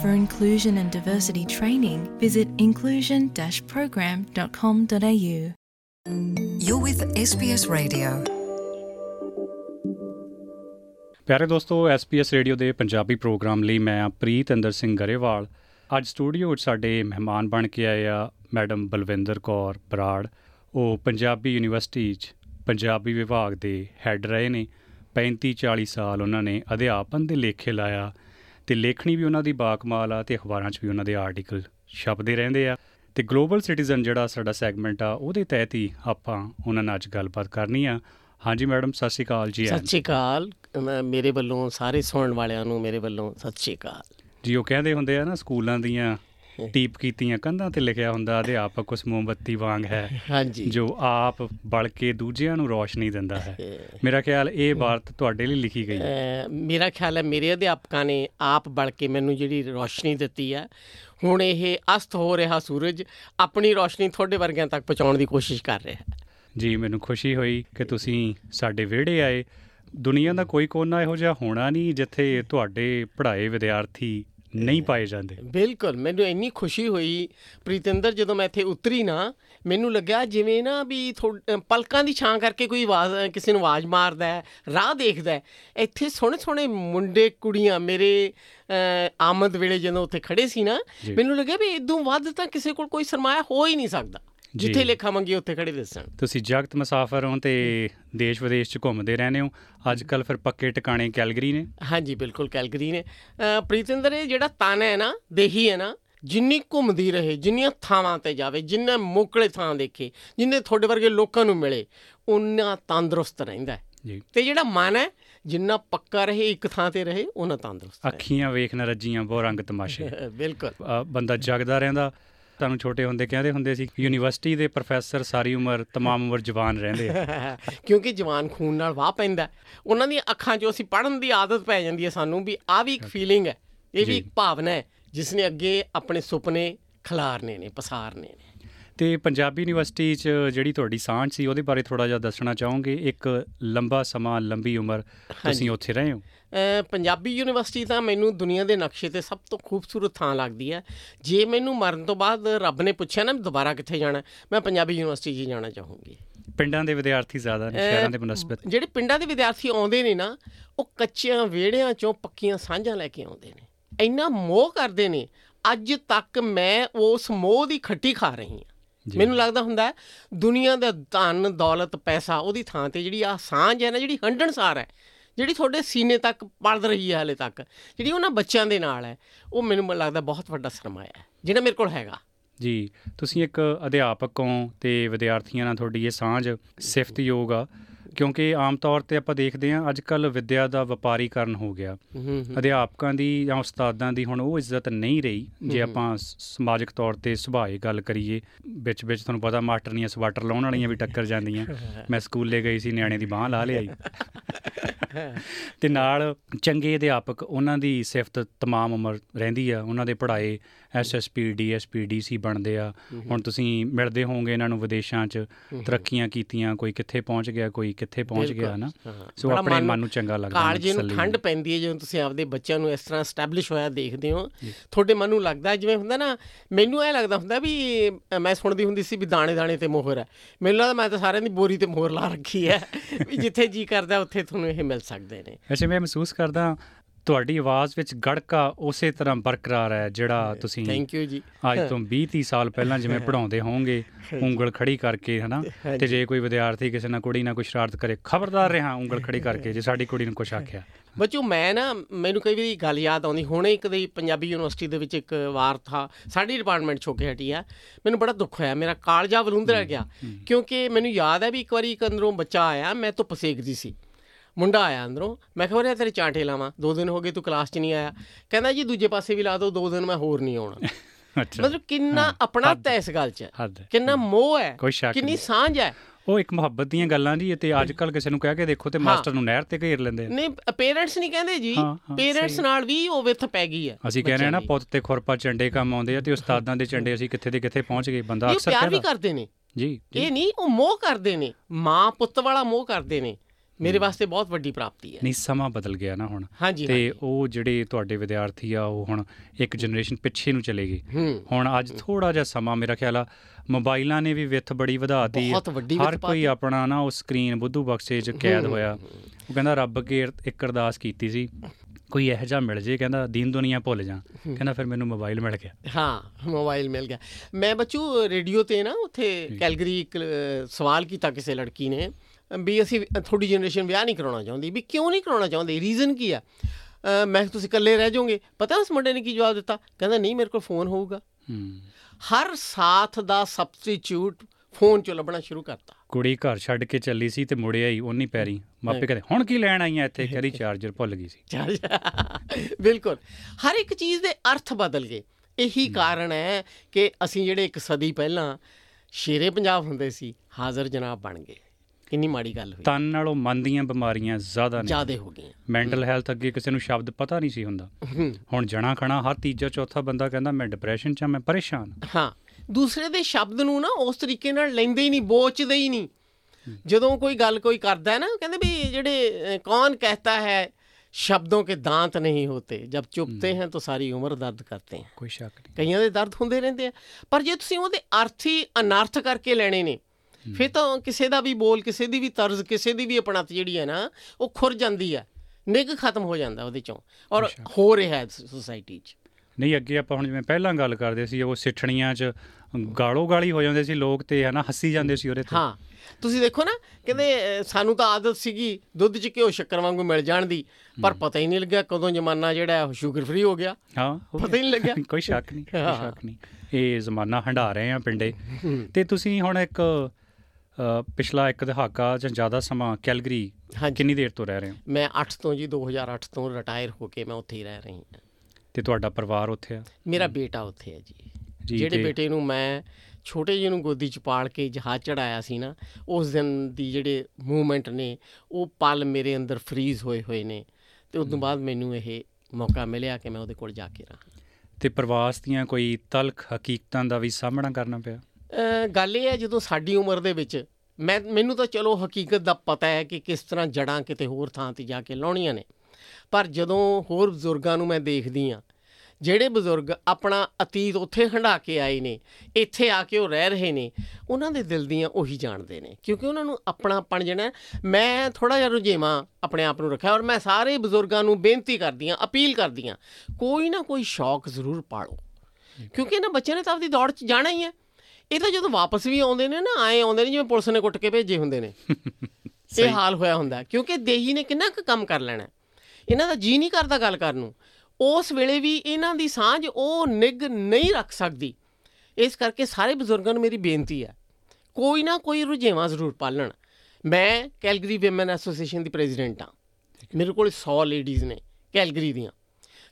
For inclusion and diversity training, visit inclusion program.com.au. You're with SBS Radio. ਪਿਆਰੇ ਦੋਸਤੋ SBS radio ਦੇ Punjabi programme ਲਈ ਮੈਂ ਆ ਪ੍ਰੀਤ ਅੰਦਰ ਸਿੰਘ ਗਰੇਵਾਲ ਅੱਜ ਸਟੂਡੀਓ ਵਿੱਚ ਸਾਡੇ ਮਹਿਮਾਨ ਬਣ ਕੇ ਆਏ ਆ ਮੈਡਮ ਬਲਵਿੰਦਰ ਕੌਰ ਬਰਾੜ ਉਹ ਪੰਜਾਬੀ ਯੂਨੀਵਰਸਿਟੀ 'ਚ ਪੰਜਾਬੀ ਵਿਭਾਗ ਦੇ ਹੈੱਡ ਰਹੇ ਨੇ 35 40 ਸਾਲ ਉਹਨਾਂ ਨੇ ਅਧਿਆਪਨ ਦੇ ਲੇਖੇ ਲਾਇਆ ਤੇ ਲੇਖਣੀ ਵੀ ਉਹਨਾਂ ਦੀ ਬਾਕਮਾਲ ਆ ਤੇ ਅਖਬਾਰਾਂ 'ਚ ਵੀ ਉਹਨਾਂ ਦੇ ਆਰਟੀਕਲ ਛਪਦੇ ਰਹਿੰਦੇ ਆ। ਤੇ ਗਲੋਬਲ ਸਿਟੀਜ਼ਨ ਜਿਹੜਾ ਸਾਡਾ ਸੈਗਮੈਂਟ ਆ ਉਹਦੇ ਤਹਿਤ ਹੀ ਆਪਾਂ ਉਹਨਾਂ ਨਾਲ ਅੱਜ ਗੱਲਬਾਤ ਕਰਨੀ ਆ। ਹਾਂਜੀ ਮੈਡਮ ਸਤਿ ਸ਼੍ਰੀ ਅਕਾਲ ਜੀ ਸਤਿ ਸ਼੍ਰੀ ਅਕਾਲ। ਮੇਰੇ ਵੱਲੋਂ ਸਾਰੇ ਸੁਣਨ ਵਾਲਿਆਂ ਨੂੰ ਮੇਰੇ ਵੱਲੋਂ ਸਤਿ ਸ਼੍ਰੀ ਅਕਾਲ। ਜੀ ਉਹ ਕਹਿੰਦੇ ਹੁੰਦੇ ਆ ਨਾ ਸਕੂਲਾਂ ਦੀਆਂ ਟੀਪ ਕੀਤੀਆਂ ਕੰਧਾਂ ਤੇ ਲਿਖਿਆ ਹੁੰਦਾ ਅਧਿਆਪਕ ਉਸ ਮੋਮਬੱਤੀ ਵਾਂਗ ਹੈ ਹਾਂਜੀ। ਜੋ ਆਪ ਬਲ ਕੇ ਦੂਜਿਆਂ ਨੂੰ ਰੋਸ਼ਨੀ ਦਿੰਦਾ ਹੈ। ਮੇਰਾ ਖਿਆਲ ਇਹ ਬਾਤ ਤੁਹਾਡੇ ਲਈ ਲਿਖੀ ਗਈ ਹੈ। ਮੇਰਾ ਖਿਆਲ ਹੈ ਮੇਰੇ ਅਧਿਆਪਕਾਂ ਨੇ ਆਪ ਬਲ ਕੇ ਮੈਨੂੰ ਜਿਹੜੀ ਰੋਸ਼ਨੀ ਦਿੱਤੀ ਹੈ ਹੁਣ ਇਹ ਅਸਤ ਹੋ ਰਿਹਾ ਸੂਰਜ ਆਪਣੀ ਰੋਸ਼ਨੀ ਤੁਹਾਡੇ ਵਰਗਿਆਂ ਤੱਕ ਪਹੁੰਚਾਉਣ ਦੀ ਕੋਸ਼ਿਸ਼ ਕਰ ਰਿਹਾ ਹੈ। ਜੀ ਮੈਨੂੰ ਖੁਸ਼ੀ ਹੋਈ ਕਿ ਤੁਸੀਂ ਸਾਡੇ ਵਿਹੜੇ ਆਏ। ਦੁਨੀਆ ਦਾ ਕੋਈ ਕੋਨਾ ਇਹੋ ਜਿਹਾ ਹੋਣਾ ਨਹੀਂ ਜਿੱਥੇ ਤੁਹਾਡੇ ਪੜ੍ਹਾਏ ਵਿਦਿਆਰਥੀ ਨਹੀਂ ਪਾਏ ਜਾਂਦੇ ਬਿਲਕੁਲ ਮੈਨੂੰ ਇੰਨੀ ਖੁਸ਼ੀ ਹੋਈ ਪ੍ਰੀਤਿੰਦਰ ਜਦੋਂ ਮੈਂ ਇੱਥੇ ਉਤਰੀ ਨਾ ਮੈਨੂੰ ਲੱਗਿਆ ਜਿਵੇਂ ਨਾ ਵੀ ਪਲਕਾਂ ਦੀ ਛਾਂ ਕਰਕੇ ਕੋਈ ਆਵਾਜ਼ ਕਿਸੇ ਨੂੰ ਆਵਾਜ਼ ਮਾਰਦਾ ਹੈ ਰਾਹ ਦੇਖਦਾ ਹੈ ਇੱਥੇ ਸੋਹਣੇ ਸੋਹਣੇ ਮੁੰਡੇ ਕੁੜੀਆਂ ਮੇਰੇ ਆਮਦ ਵੇਲੇ ਜਦੋਂ ਉੱਥੇ ਖੜੇ ਸੀ ਨਾ। ਮੈਨੂੰ ਲੱਗਿਆ ਵੀ ਇਦੋਂ ਵੱਧ ਤਾਂ ਕਿਸੇ ਕੋਲ ਕੋਈ ਸਰਮਾਇਆ ਹੋ ਹੀ ਨਹੀਂ ਸਕਦਾ। ਜਿੱਥੇ ਲੇਖਾ ਮੰਗੀ ਉੱਥੇ ਖੜੇ ਦਿਸਣ ਤੁਸੀਂ ਜਗਤ ਮੁਸਾਫਰ ਹੋ ਤੇ ਦੇਸ਼ ਵਿਦੇਸ਼ 'ਚ ਘੁੰਮਦੇ ਰਹਿੰਦੇ ਹੋ। ਅੱਜ ਕੱਲ ਫਿਰ ਪੱਕੇ ਟਿਕਾਣੇ ਕੈਲਗਰੀ ਨੇ। ਹਾਂਜੀ ਬਿਲਕੁਲ ਕੈਲਗਰੀ ਨੇ। ਪ੍ਰੀਤਿੰਦਰ ਇਹ ਜਿਹੜਾ ਤਨ ਹੈ ਨਾ ਦੇਹੀ ਹੈ ਨਾ ਜਿੰਨੀ ਘੁੰਮਦੀ ਰਹੇ ਜਿੰਨੀਆਂ ਥਾਵਾਂ ਤੇ ਜਾਵੇ ਜਿੰਨੇ ਮੋਕਲੇ ਥਾਂ ਦੇਖੇ ਜਿੰਨੇ ਤੁਹਾਡੇ ਵਰਗੇ ਲੋਕਾਂ ਨੂੰ ਮਿਲੇ ਉਨਾ ਤੰਦਰੁਸਤ ਰਹਿੰਦਾ ਜੀ। ਤੇ ਜਿਹੜਾ ਮਨ ਹੈ ਜਿੰਨਾ ਪੱਕਾ ਰਹੇ ਇੱਕ ਥਾਂ ਤੇ ਰਹੇ ਉਹਨਾਂ ਤੰਦਰੁਸਤ ਅੱਖੀਆਂ ਵੇਖ ਨਾ ਰੱਜੀਆਂ ਬਹੁ ਰੰਗ ਤਮਾਸ਼ੇ। ਬਿਲਕੁਲ। ਬੰਦਾ ਜਗਦਾ ਰਹਿੰਦਾ ਤੁਹਾਨੂੰ ਛੋਟੇ ਹੁੰਦੇ ਕਹਿੰਦੇ ਹੁੰਦੇ ਸੀ ਯੂਨੀਵਰਸਿਟੀ ਦੇ ਪ੍ਰੋਫੈਸਰ ਸਾਰੀ ਉਮਰ तमाम ਉਮਰ ਜਵਾਨ ਰਹਿੰਦੇ ਆ ਕਿਉਂਕਿ ਜਵਾਨ ਖੂਨ ਨਾਲ ਵਾਹ ਪੈਂਦਾ ਹੈ। ਉਹਨਾਂ ਦੀਆਂ ਅੱਖਾਂ 'ਚੋਂ ਅਸੀਂ ਪੜਨ ਦੀ ਆਦਤ ਪੈ ਜਾਂਦੀ ਹੈ ਸਾਨੂੰ ਵੀ ਆ ਵੀ ਇੱਕ ਫੀਲਿੰਗ ਹੈ ਇਹ ਵੀ ਜੀ। ਇੱਕ ਭਾਵਨਾ ਹੈ ਜਿਸ ਨੇ ਅੱਗੇ ਆਪਣੇ ਸੁਪਨੇ ਖਿਲਾਰਨੇ ਨੇ ਪਸਾਰਨੇ ਨੇ ਤੇ ਪੰਜਾਬੀ ਯੂਨੀਵਰਸਿਟੀ 'ਚ ਜਿਹੜੀ ਤੁਹਾਡੀ ਸਾਂਝ ਸੀ ਉਹਦੇ ਬਾਰੇ ਥੋੜਾ ਜਿਹਾ ਦੱਸਣਾ ਚਾਹੋਗੇ ਇੱਕ ਲੰਬਾ ਸਮਾਂ ਲੰਬੀ ਉਮਰ ਤੁਸੀਂ ਉੱਥੇ ਰਹੇ ਹੋ ਅ, ਪੰਜਾਬੀ ਯੂਨੀਵਰਸਿਟੀ ਤਾਂ ਮੈਨੂੰ ਦੁਨੀਆ ਦੇ ਨਕਸ਼ੇ ਤੇ ਸਭ ਤੋਂ ਖੂਬਸੂਰਤ ਥਾਂ ਲੱਗਦੀ ਹੈ। ਜੇ ਮੈਨੂੰ ਮਰਨ ਤੋਂ ਬਾਅਦ ਰੱਬ ਨੇ ਪੁੱਛਿਆ ਨਾ ਦੁਬਾਰਾ ਕਿੱਥੇ ਜਾਣਾ ਮੈਂ ਪੰਜਾਬੀ ਯੂਨੀਵਰਸਿਟੀ 'ਚ ਜਾਣਾ ਚਾਹੂੰਗੀ। ਪਿੰਡਾਂ ਦੇ ਵਿਦਿਆਰਥੀ ਜ਼ਿਆਦਾ ਨੇ ਸ਼ਹਿਰਾਂ ਦੇ ਬਨਸਬਤ ਜਿਹੜੇ ਪਿੰਡਾਂ ਦੇ ਵਿਦਿਆਰਥੀ ਆਉਂਦੇ ਨੇ ਨਾ ਉਹ ਕੱਚਿਆਂ ਵਿਹੜਿਆਂ 'ਚੋਂ ਪੱਕੀਆਂ ਸਾਂਝਾਂ ਲੈ ਕੇ ਆਉਂਦੇ ਨੇ। ਇੰਨਾ ਮੋਹ ਕਰਦੇ ਨੇ ਅੱਜ ਤੱਕ ਮੈਂ ਉਸ ਮੋਹ ਦੀ ਖੱਟੀ ਖਾ ਰਹੀ ਹਾਂ। ਮੈਨੂੰ ਲੱਗਦਾ ਹੁੰਦਾ ਦੁਨੀਆ ਦਾ ਧਨ ਦੌਲਤ ਪੈਸਾ ਉਹਦੀ ਥਾਂ ਤੇ ਜਿਹੜੀ ਆ ਸਾਂਝ ਹੈ ਨਾ ਜਿਹੜੀ ਹੰਡਣਸਾਰ ਹੈ ਜਿਹੜੀ ਤੁਹਾਡੇ ਸੀਨੇ ਤੱਕ ਪਲਦ ਰਹੀ ਹੈ ਹਲੇ ਤੱਕ, ਜਿਹੜੀ ਉਹਨਾਂ ਬੱਚਿਆਂ ਦੇ ਨਾਲ ਹੈ, ਉਹ ਮੈਨੂੰ ਲੱਗਦਾ ਬਹੁਤ ਵੱਡਾ ਸਰਮਾਇਆ ਹੈ, ਜਿਹੜਾ ਮੇਰੇ ਕੋਲ ਹੈਗਾ। ਜੀ, ਤੁਸੀਂ ਇੱਕ ਅਧਿਆਪਕ ਹੋ ਤੇ ਵਿਦਿਆਰਥੀਆਂ ਨਾਲ ਤੁਹਾਡੀ ਇਹ ਸਾਂਝ ਸਿਫਤਯੋਗ ਆ। ਕਿਉਂਕਿ ਆਮ ਤੌਰ ਤੇ ਆਪਾਂ ਦੇਖਦੇ ਹਾਂ ਅੱਜ ਕੱਲ ਵਿੱਦਿਆ ਦਾ ਵਪਾਰੀਕਰਨ ਹੋ ਗਿਆ ਹੂੰ ਹੂੰ ਅਧਿਆਪਕਾਂ ਦੀ ਜਾਂ ਉਸਤਾਦਾਂ ਦੀ ਹੁਣ ਉਹ ਇੱਜ਼ਤ ਨਹੀਂ ਰਹੀ ਜੇ ਆਪਾਂ ਸ- ਸਮਾਜਿਕ ਤੌਰ ਤੇ ਸੁਭਾਏ ਗੱਲ ਕਰੀਏ ਵਿੱਚ ਵਿੱਚ ਤੁਹਾਨੂੰ ਪਤਾ ਮਾਸਟਰਨੀਆਂ ਸਵਾਟਰ ਲਾਉਣ ਵਾਲੀਆਂ ਵੀ ਟੱਕਰ ਜਾਂਦੀਆਂ ਮੈਂ ਸਕੂਲੇ ਗਈ ਸੀ ਨਿਆਣੇ ਦੀ ਬਾਹ ਲਾ ਲਿਆਈ ਤੇ ਨਾਲ ਚੰਗੇ ਅਧਿਆਪਕ ਉਹਨਾਂ ਦੀ ਸਿਫਤ तमाम ਉਮਰ ਰਹਿੰਦੀ ਆ ਉਹਨਾਂ ਦੇ ਪੜ੍ਹਾਏ ਐਸਐਸਪੀ ਡੀਐਸਪੀ ਡੀਸੀ ਬਣਦੇ ਆ। ਹੁਣ ਤੁਸੀਂ ਮਿਲਦੇ ਹੋਵੋਗੇ ਇਹਨਾਂ ਨੂੰ ਵਿਦੇਸ਼ਾਂ 'ਚ ਤਰੱਕੀਆਂ ਕੀਤੀਆਂ ਕੋਈ ਕਿੱਥੇ ਪਹੁੰਚ ਗਿਆ ਕੋਈ ਕਿੱਥੇ ਪਹੁੰਚ ਗਿਆ ਨਾ ਹਾਂ। ਸੋ ਆਪਣੇ ਮਨ ਨੂੰ ਚੰਗਾ ਲੱਗਦਾ ਕਾਲਜੇ ਨੂੰ ਠੰਡ ਪੈਂਦੀ ਹੈ ਜਦੋਂ ਤੁਸੀਂ ਆਪਦੇ ਬੱਚਿਆਂ ਨੂੰ ਇਸ ਤਰ੍ਹਾਂ ਸਟੈਬਲਿਸ਼ ਹੋਇਆ ਦੇਖਦੇ ਹੋ ਤੁਹਾਡੇ ਮਨ ਨੂੰ ਲੱਗਦਾ ਹੈ ਜਿਵੇਂ ਹੁੰਦਾ ਨਾ ਮੈਨੂੰ ਇਹ ਲੱਗਦਾ ਹੁੰਦਾ ਵੀ ਮੈਂ ਸੁਣਦੀ ਹੁੰਦੀ ਸੀ ਵੀ ਦਾਣੇ ਦਾਣੇ ਤੇ ਮੋਹਰ ਹੈ। ਮੈਨੂੰ ਲੱਗਦਾ ਮੈਂ ਤਾਂ ਸਾਰਿਆਂ ਦੀ ਬੋਰੀ ਤੇ ਮੋਹਰ ਲਾ ਰੱਖੀ ਹੈ ਵੀ ਜਿੱਥੇ ਜੀ ਕਰਦਾ ਉੱਥੇ ਤੁਹਾਨੂੰ ਇਹ ਮਿਲ ਸਕਦੇ ਨੇ। ਵੈਸੇ ਮੈਂ ਮਹਿਸੂਸ ਕਰਦਾ ਤੁਹਾਡੀ ਆਵਾਜ਼ ਵਿੱਚ ਗੜਕਾ ਉਸੇ ਤਰ੍ਹਾਂ ਬਰਕਰਾਰ ਹੈ ਜਿਹੜਾ ਤੁਸੀਂ ਥੈਂਕ ਯੂ ਜੀ। ਅੱਜ ਤੋਂ 20 30 ਸਾਲ ਪਹਿਲਾਂ ਜਿਵੇਂ ਪੜਾਉਂਦੇ ਹੋਵੋਗੇ ਉਂਗਲ ਖੜੀ ਕਰਕੇ ਹਨਾ? ਤੇ ਜੇ। ਕੋਈ ਵਿਦਿਆਰਥੀ ਕਿਸੇ ਨਾਲ ਕੁੜੀ ਨਾਲ ਕੋਈ ਸ਼ਰਾਰਤ ਕਰੇ ਖਬਰਦਾਰ ਰਿਹਾ ਉਂਗਲ ਖੜੀ ਕਰਕੇ ਜੇ ਸਾਡੀ ਕੁੜੀ ਨੂੰ ਕੁਛ ਆਖਿਆ। ਬੱਚੋ ਮੈਂ ਨਾ ਮੈਨੂੰ ਕਈ ਵਾਰੀ ਗੱਲ ਯਾਦ ਆਉਂਦੀ ਹੁਣੇ ਇੱਕ ਦੀ ਪੰਜਾਬੀ ਯੂਨੀਵਰਸਿਟੀ ਦੇ ਵਿੱਚ ਇੱਕ ਵਾਰ ਥਾ ਸਾਡੀ ਡਿਪਾਰਟਮੈਂਟ ਛੋ ਕੇ ਹਟੀ ਆ ਮੈਨੂੰ ਬੜਾ ਦੁੱਖ ਹੋਇਆ ਮੇਰਾ ਕਾਲਜਾ ਵਲੂੰਦਰਾ ਗਿਆ ਕਿਉਂਕਿ ਮੈਨੂੰ ਯਾਦ ਹੈ ਵੀ ਇੱਕ ਵਾਰੀ ਇੱਕ ਅੰਦਰੋਂ ਬੱਚਾ ਆਇਆ ਮੈਂ ਧੁੱਪ ਸੇਕਦੀ ਸੀ। ਮੁੰਡਾ ਆਇਆ ਅੰਦਰੋਂ ਮੈਂ ਕਿਹਾ ਉਰੇ ਤੇਰੇ ਚਾਂਟੇ ਲਾਵਾਂ ਦੋ ਦਿਨ ਹੋ ਗਏ ਤੂੰ ਕਲਾਸ 'ਚ ਨਹੀਂ ਆਇਆ ਕਹਿੰਦਾ ਜੀ ਦੂਜੇ ਪਾਸੇ ਵੀ ਲਾ ਦਿਓ ਦੋ ਦਿਨ ਮੈਂ ਹੋਰ ਨਹੀਂ ਆਉਣਾ ਅੱਛਾ ਮਤਲਬ ਕਿੰਨਾ ਆਪਣਾ। ਤਾਂ ਇਸ ਗੱਲ 'ਚ। ਕਿੰਨਾ ਮੋਹ ਹੈ ਕਿੰਨੀ। ਸਾਂਝ ਹੈ ਉਹ ਇੱਕ ਮੁਹੱਬਤ ਦੀਆਂ ਗੱਲਾਂ ਜੀ ਤੇ ਅੱਜ ਕੱਲ ਕਿਸੇ ਨੂੰ ਕਹਿ ਕੇ ਦੇਖੋ ਤੇ। ਮਾਸਟਰ ਨੂੰ ਨਹਿਰ ਤੇ ਘੇਰ ਲੈਂਦੇ ਨਹੀਂ ਪੇਰੈਂਟਸ ਨਹੀਂ ਕਹਿੰਦੇ ਜੀ ਪੇਰੈਂਟਸ। ਨਾਲ ਵੀ ਉਹ ਵਿਥ ਪੈ ਗਈ ਹੈ ਅਸੀਂ ਕਹਿੰਦੇ ਆ ਨਾ। ਪੁੱਤ ਤੇ ਖੁਰਪਾ ਚੰਡੇ ਕੰਮ ਆਉਂਦੇ ਆ ਤੇ ਉਸਤਾਦਾਂ ਦੇ ਚੰਡੇ ਅਸੀਂ ਕਿੱਥੇ ਦੇ ਕਿੱਥੇ ਪਹੁੰਚ ਗਏ ਬੰਦਾ ਇਹ ਅਕਸਰ ਪਿਆਰ ਵੀ ਕਹਿੰਦਾ ਕਰਦੇ ਨੇ ਜੀ ਜੀ। ਇਹ ਨਹੀਂ ਉਹ ਮੋਹ ਕਰਦੇ ਨੇ ਮਾਂ ਪੁੱਤ ਵਾਲਾ ਮੋਹ ਕਰਦੇ ਨੇ ਮੇਰੇ ਵਾਸਤੇ ਬਹੁਤ ਵੱਡੀ ਪ੍ਰਾਪਤੀ ਹੈ। ਨਹੀਂ ਸਮਾਂ ਬਦਲ ਗਿਆ ਨਾ ਹੁਣ। ਤੇ। ਉਹ ਜਿਹੜੇ ਤੁਹਾਡੇ ਵਿਦਿਆਰਥੀ ਆ ਉਹ ਹੁਣ ਇੱਕ ਜਨਰੇਸ਼ਨ ਪਿੱਛੇ ਨੂੰ ਚਲੇ ਗਏ। ਹੁਣ ਅੱਜ ਥੋੜਾ ਜਿਹਾ ਸਮਾਂ ਮੇਰਾ ਖਿਆਲ ਆ ਮੋਬਾਈਲਾਂ ਨੇ ਵੀ ਵਿੱਥ ਬੜੀ ਵਧਾਤੀ ਹਰ ਕੋਈ। ਆਪਣਾ ਨਾ ਉਹ ਸਕਰੀਨ ਬੁੱਧੂ ਬਖਸ਼ੇ 'ਚ ਕੈਦ ਹੋਇਆ। ਉਹ ਕਹਿੰਦਾ ਰੱਬ ਅੱਗੇ ਇੱਕ ਅਰਦਾਸ ਕੀਤੀ ਸੀ ਕੋਈ ਇਹੋ ਜਿਹਾ ਮਿਲ ਜੇ ਕਹਿੰਦਾ ਦੀਨ ਦੁਨੀਆ ਭੁੱਲ ਜਾ। ਕਹਿੰਦਾ ਫਿਰ ਮੈਨੂੰ ਮੋਬਾਈਲ ਮਿਲ ਗਿਆ। ਹਾਂ ਮੋਬਾਈਲ ਮਿਲ ਗਿਆ। ਮੈਂ ਬੱਚੂ ਰੇਡੀਓ ਤੇ ਨਾ ਉੱਥੇ ਕੈਲਗਰੀ ਇੱਕ ਸਵਾਲ ਕੀਤਾ ਕਿਸੇ ਲੜਕੀ ਨੇ। ਵੀ ਅਸੀਂ ਤੁਹਾਡੀ ਜਨਰੇਸ਼ਨ ਵਿਆਹ ਨਹੀਂ ਕਰਾਉਣਾ ਚਾਹੁੰਦੀ। ਵੀ ਕਿਉਂ ਨਹੀਂ ਕਰਾਉਣਾ ਚਾਹੁੰਦੇ? ਰੀਜ਼ਨ ਕੀ ਆ? ਮੈਂ ਤੁਸੀਂ ਇਕੱਲੇ ਰਹਿ ਜਾਓਗੇ। ਪਤਾ ਉਸ ਮੁੰਡੇ ਨੇ ਕੀ ਜਵਾਬ ਦਿੱਤਾ? ਕਹਿੰਦਾ ਨਹੀਂ ਮੇਰੇ ਕੋਲ ਫੋਨ ਹੋਊਗਾ। ਹਰ ਸਾਥ ਦਾ ਸਬਸਟੀਟਿਊਟ ਫੋਨ ਚੋਂ ਲੱਭਣਾ ਸ਼ੁਰੂ ਕਰਤਾ। ਕੁੜੀ ਘਰ ਛੱਡ ਕੇ ਚੱਲੀ ਸੀ ਤੇ ਮੁੜਿਆ ਹੀ ਉਹਨੀ ਪੈਰੀ। ਮਾਪੇ ਕਹਿੰਦੇ ਹੁਣ ਕੀ ਲੈਣ ਆਈਆਂ ਇੱਥੇ? ਕਹਿੰਦੀ ਚਾਰਜਰ ਭੁੱਲ ਗਈ ਸੀ। ਬਿਲਕੁਲ। ਹਰ ਇੱਕ ਚੀਜ਼ ਦੇ ਅਰਥ ਬਦਲ ਗਏ। ਇਹੀ ਕਾਰਨ ਹੈ ਕਿ ਅਸੀਂ ਜਿਹੜੇ ਇੱਕ ਸਦੀ ਪਹਿਲਾਂ ਸ਼ੇਰੇ ਪੰਜਾਬ ਹੁੰਦੇ ਸੀ ਹਾਜ਼ਰ ਜਨਾਬ ਬਣ ਗਏ। ਕਿੰਨੀ ਮਾੜੀ ਗੱਲ ਹੋਈ? ਤਨ ਨਾਲੋਂ ਮਨ ਦੀਆਂ ਬਿਮਾਰੀਆਂ ਜ਼ਿਆਦਾ ਨੇ। ਜ਼ਿਆਦਾ ਹੋ ਗਈਆਂ। ਮੈਂਟਲ ਹੈਲਥ ਅੱਗੇ ਕਿਸੇ ਨੂੰ ਸ਼ਬਦ ਪਤਾ ਨਹੀਂ ਸੀ ਹੁੰਦਾ। ਹੁਣ ਜਣਾ ਖਣਾ ਹਰ ਤੀਜਾ ਚੌਥਾ ਬੰਦਾ ਕਹਿੰਦਾ ਮੈਂ ਡਿਪਰੈਸ਼ਨ 'ਚ ਆ ਮੈਂ ਪਰੇਸ਼ਾਨ ਹਾਂ। ਦੂਸਰੇ ਦੇ ਸ਼ਬਦ ਨੂੰ ਨਾ ਉਸ ਤਰੀਕੇ ਨਾਲ ਲੈਂਦੇ ਹੀ ਨਹੀਂ ਬੋਚਦੇ ਹੀ ਨਹੀਂ। ਜਦੋਂ ਕੋਈ ਗੱਲ ਕੋਈ ਕਰਦਾ ਹੈ ਨਾ ਕਹਿੰਦੇ ਵੀ ਜਿਹੜੇ ਕੌਣ ਕਹਤਾ ਹੈ ਸ਼ਬਦੋਂ ਕੇ ਦਾੰਤ ਨਹੀਂ ਹੋਤੇ। ਜਦ ਚੁੱਪਤੇ ਹਨ ਤਾਂ ਸਾਰੀ ਉਮਰ ਦਰਦ ਕਰਤੇ ਹਨ ਕੋਈ ਸ਼ੱਕ ਨਹੀਂ। ਕਈਆਂ ਦੇ ਦਰਦ ਹੁੰਦੇ ਰਹਿੰਦੇ ਆ। ਪਰ ਜੇ ਤੁਸੀਂ ਉਹਦੇ ਅਰਥੀ ਅਨਰਥ ਕਰਕੇ ਲੈਣੇ ਨੇ ਫਿਰ ਤਾਂ ਕਿਸੇ ਦਾ ਵੀ ਬੋਲ ਕਿਸੇ ਦੀ ਵੀ ਤਰਜ਼ ਕਿਸੇ ਦੀ ਵੀ ਆਪਣਤ ਜਿਹੜੀ ਹੈ ਨਾ ਉਹ ਖੁਰ ਜਾਂਦੀ ਹੈ। ਨਿੱਘ ਖਤਮ ਹੋ ਜਾਂਦਾ ਉਹਦੇ ਚੋਂ। ਔਰ ਹੋ ਰਿਹਾ ਹੈ ਸੋਸਾਇਟੀ 'ਚ। ਨਹੀਂ ਅੱਗੇ ਆਪਾਂ ਹੁਣ ਜਿਵੇਂ ਪਹਿਲਾਂ ਗੱਲ ਕਰਦੇ ਸੀ ਉਹ ਸਿੱਠਣੀਆਂ 'ਚ ਗਾਲੋ ਗਾਲੀ ਹੋ ਜਾਂਦੇ ਸੀ ਲੋਕ ਤੇ ਹਨਾ ਹੱਸੀ ਜਾਂਦੇ ਸੀ ਉਹਦੇ ਤੇ। ਹਾਂ। ਤੁਸੀਂ ਦੇਖੋ ਨਾ ਕਹਿੰਦੇ ਸਾਨੂੰ ਤਾਂ ਆਦਤ ਸੀਗੀ ਦੁੱਧ 'ਚ ਘਿਓ ਸ਼ੱਕਰ ਵਾਂਗੂ ਮਿਲ ਜਾਣ ਦੀ। ਪਰ ਪਤਾ ਹੀ ਨਹੀਂ ਲੱਗਿਆ ਕਦੋਂ ਜ਼ਮਾਨਾ ਜਿਹੜਾ ਸ਼ੂਗਰ ਫ੍ਰੀ ਹੋ ਗਿਆ। ਹਾਂ ਪਤਾ ਹੀ ਨਹੀਂ ਲੱਗਿਆ। ਕੋਈ ਸ਼ੱਕ ਨਹੀਂ ਕੋਈ। ਸ਼ੱਕ ਨਹੀਂ। ਇਹ ਜ਼ਮਾਨਾ ਹੰਡਾ ਰਹੇ ਆ ਪਿੰਡੇ। ਤੇ ਤੁਸੀਂ ਹੁਣ ਇੱਕ ਪਿਛਲਾ ਇੱਕ ਦਹਾਕਾ ਜਾਂ ਜ਼ਿਆਦਾ ਸਮਾਂ ਕੈਲਗਰੀ ਕਿੰਨੀ ਦੇਰ ਤੋਂ ਰਹਿ ਰਹੇ ਹੋ? ਮੈਂ 8 ਤੋਂ ਜੀ 2008 ਤੋਂ ਰਿਟਾਇਰ ਹੋ ਕੇ ਮੈਂ ਉੱਥੇ ਹੀ ਰਹਿ ਰਹੀ ਹਾਂ। ਤੇ ਤੁਹਾਡਾ ਪਰਿਵਾਰ ਉੱਥੇ ਆ? ਮੇਰਾ ਬੇਟਾ ਉੱਥੇ ਹੈ ਜੀ। ਜਿਹੜੇ ਬੇਟੇ ਨੂੰ ਮੈਂ ਛੋਟੇ ਜਿਹੇ ਨੂੰ ਗੋਦੀ 'ਚ ਪਾਲ ਕੇ ਜਹਾਜ਼ ਚੜਾਇਆ ਸੀ ਨਾ ਉਸ ਦਿਨ ਦੀ ਜਿਹੜੇ ਮੂਵਮੈਂਟ ਨੇ ਉਹ ਪਲ ਮੇਰੇ ਅੰਦਰ ਫਰੀਜ਼ ਹੋਏ ਹੋਏ ਨੇ ਤੇ ਉਸ ਤੋਂ ਬਾਅਦ ਮੈਨੂੰ ਇਹ ਮੌਕਾ ਮਿਲਿਆ ਕਿ ਮੈਂ ਉਹਦੇ ਕੋਲ ਜਾ ਕੇ ਰਹਾਂ। ਤੇ ਪ੍ਰਵਾਸ ਦੀਆਂ ਕੋਈ ਤਲਖ ਹਕੀਕਤਾਂ ਦਾ ਵੀ ਸਾਹਮਣਾ ਕਰਨਾ ਪਿਆ? ਗੱਲ ਇਹ ਹੈ ਜਦੋਂ ਸਾਡੀ ਉਮਰ ਦੇ ਵਿੱਚ ਮੈਂ ਮੈਨੂੰ ਤਾਂ ਚਲੋ ਹਕੀਕਤ ਦਾ ਪਤਾ ਹੈ ਕਿ ਕਿਸ ਤਰ੍ਹਾਂ ਜੜਾਂ ਕਿਤੇ ਹੋਰ ਥਾਂ ਤੇ ਜਾ ਕੇ ਲਾਉਣੀਆਂ ਨੇ। ਪਰ ਜਦੋਂ ਹੋਰ ਬਜ਼ੁਰਗਾਂ ਨੂੰ ਮੈਂ ਦੇਖਦੀ ਆ ਜਿਹੜੇ ਬਜ਼ੁਰਗ ਆਪਣਾ ਅਤੀਤ ਉੱਥੇ ਹੰਢਾ ਕੇ ਆਏ ਨੇ ਇੱਥੇ ਆ ਕੇ ਉਹ ਰਹਿ ਰਹੇ ਨੇ ਉਹਨਾਂ ਦੇ ਦਿਲ ਦੀਆਂ ਉਹੀ ਜਾਣਦੇ ਨੇ। ਕਿਉਂਕਿ ਉਹਨਾਂ ਨੂੰ ਆਪਣਾਪਣ ਜਿਹੜਾ ਹੈ, ਮੈਂ ਥੋੜਾ ਜਿਹਾ ਰੁਝੇਵਾਂ ਆਪਣੇ ਆਪ ਨੂੰ ਰੱਖਿਆ ਔਰ ਮੈਂ ਸਾਰੇ ਬਜ਼ੁਰਗਾਂ ਨੂੰ ਬੇਨਤੀ ਕਰਦੀ ਹਾਂ ਅਪੀਲ ਕਰਦੀ ਹਾਂ ਕੋਈ ਨਾ ਕੋਈ ਸ਼ੌਕ ਜ਼ਰੂਰ ਪਾਲੋ। ਕਿਉਂਕਿ ਇਹਨਾਂ ਬੱਚਿਆਂ ਨੇ ਤਾਂ ਆਪਦੀ ਦੌੜ 'ਚ ਜਾਣਾ ਹੀ ਹੈ। ਇਹ ਤਾਂ ਜਦੋਂ ਵਾਪਸ ਵੀ ਆਉਂਦੇ ਨੇ ਨਾ ਆਏ ਆਉਂਦੇ ਨੇ ਜਿਵੇਂ ਪੁਲਿਸ ਨੇ ਕੁੱਟ ਕੇ ਭੇਜੇ ਹੁੰਦੇ ਨੇ। ਇਹ ਹਾਲ ਹੋਇਆ ਹੁੰਦਾ ਕਿਉਂਕਿ ਦੇਹੀ ਨੇ ਕਿੰਨਾ ਕੁ ਕੰਮ ਕਰ ਲੈਣਾ। ਇਹਨਾਂ ਦਾ ਜੀ ਨਹੀਂ ਕਰਦਾ ਗੱਲ ਕਰਨ ਨੂੰ। ਉਸ ਵੇਲੇ ਵੀ ਇਹਨਾਂ ਦੀ ਸਾਂਝ ਉਹ ਨਿੱਘ ਨਹੀਂ ਰੱਖ ਸਕਦੀ। ਇਸ ਕਰਕੇ ਸਾਰੇ ਬਜ਼ੁਰਗਾਂ ਨੂੰ ਮੇਰੀ ਬੇਨਤੀ ਹੈ ਕੋਈ ਨਾ ਕੋਈ ਰੁਝੇਵਾਂ ਜ਼ਰੂਰ ਪਾਲਣ। ਮੈਂ ਕੈਲਗਰੀ ਵਿਮਨ ਐਸੋਸੀਏਸ਼ਨ ਦੀ ਪ੍ਰੈਜ਼ੀਡੈਂਟ ਹਾਂ। ਮੇਰੇ ਕੋਲ 100 ਲੇਡੀਜ਼ ਨੇ ਕੈਲਗਰੀ ਦੀਆਂ।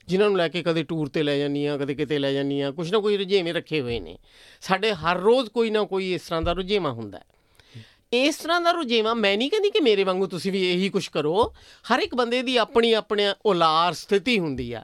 ਜਿਨ੍ਹਾਂ ਨੂੰ ਲੈ ਕੇ ਕਦੇ ਟੂਰ ਤੇ ਲੈ ਜਾਂਦੀ ਆ ਕਦੇ ਕਿਤੇ ਲੈ ਜਾਂਦੀ ਆ ਕੁਛ ਨਾ ਕੋਈ ਰੁਝੇਵੇਂ ਰੱਖੇ ਹੋਏ ਨੇ। ਸਾਡੇ ਹਰ ਰੋਜ਼ ਕੋਈ ਨਾ ਕੋਈ ਇਸ ਤਰ੍ਹਾਂ ਦਾ ਰੁਝੇਵਾਂ ਹੁੰਦਾ ਹੈ। ਇਸ ਤਰ੍ਹਾਂ ਦਾ ਰੁਝੇਵਾਂ ਮੈਂ ਨਹੀਂ ਕਹਿੰਦੀ ਕਿ ਮੇਰੇ ਵਾਂਗੂ ਤੁਸੀਂ ਵੀ ਇਹੀ ਕੁਝ ਕਰੋ। ਹਰ ਇੱਕ ਬੰਦੇ ਦੀ ਆਪਣੀ ਆਪਣੀ ਔਲਾਰ ਸਥਿਤੀ ਹੁੰਦੀ ਆ।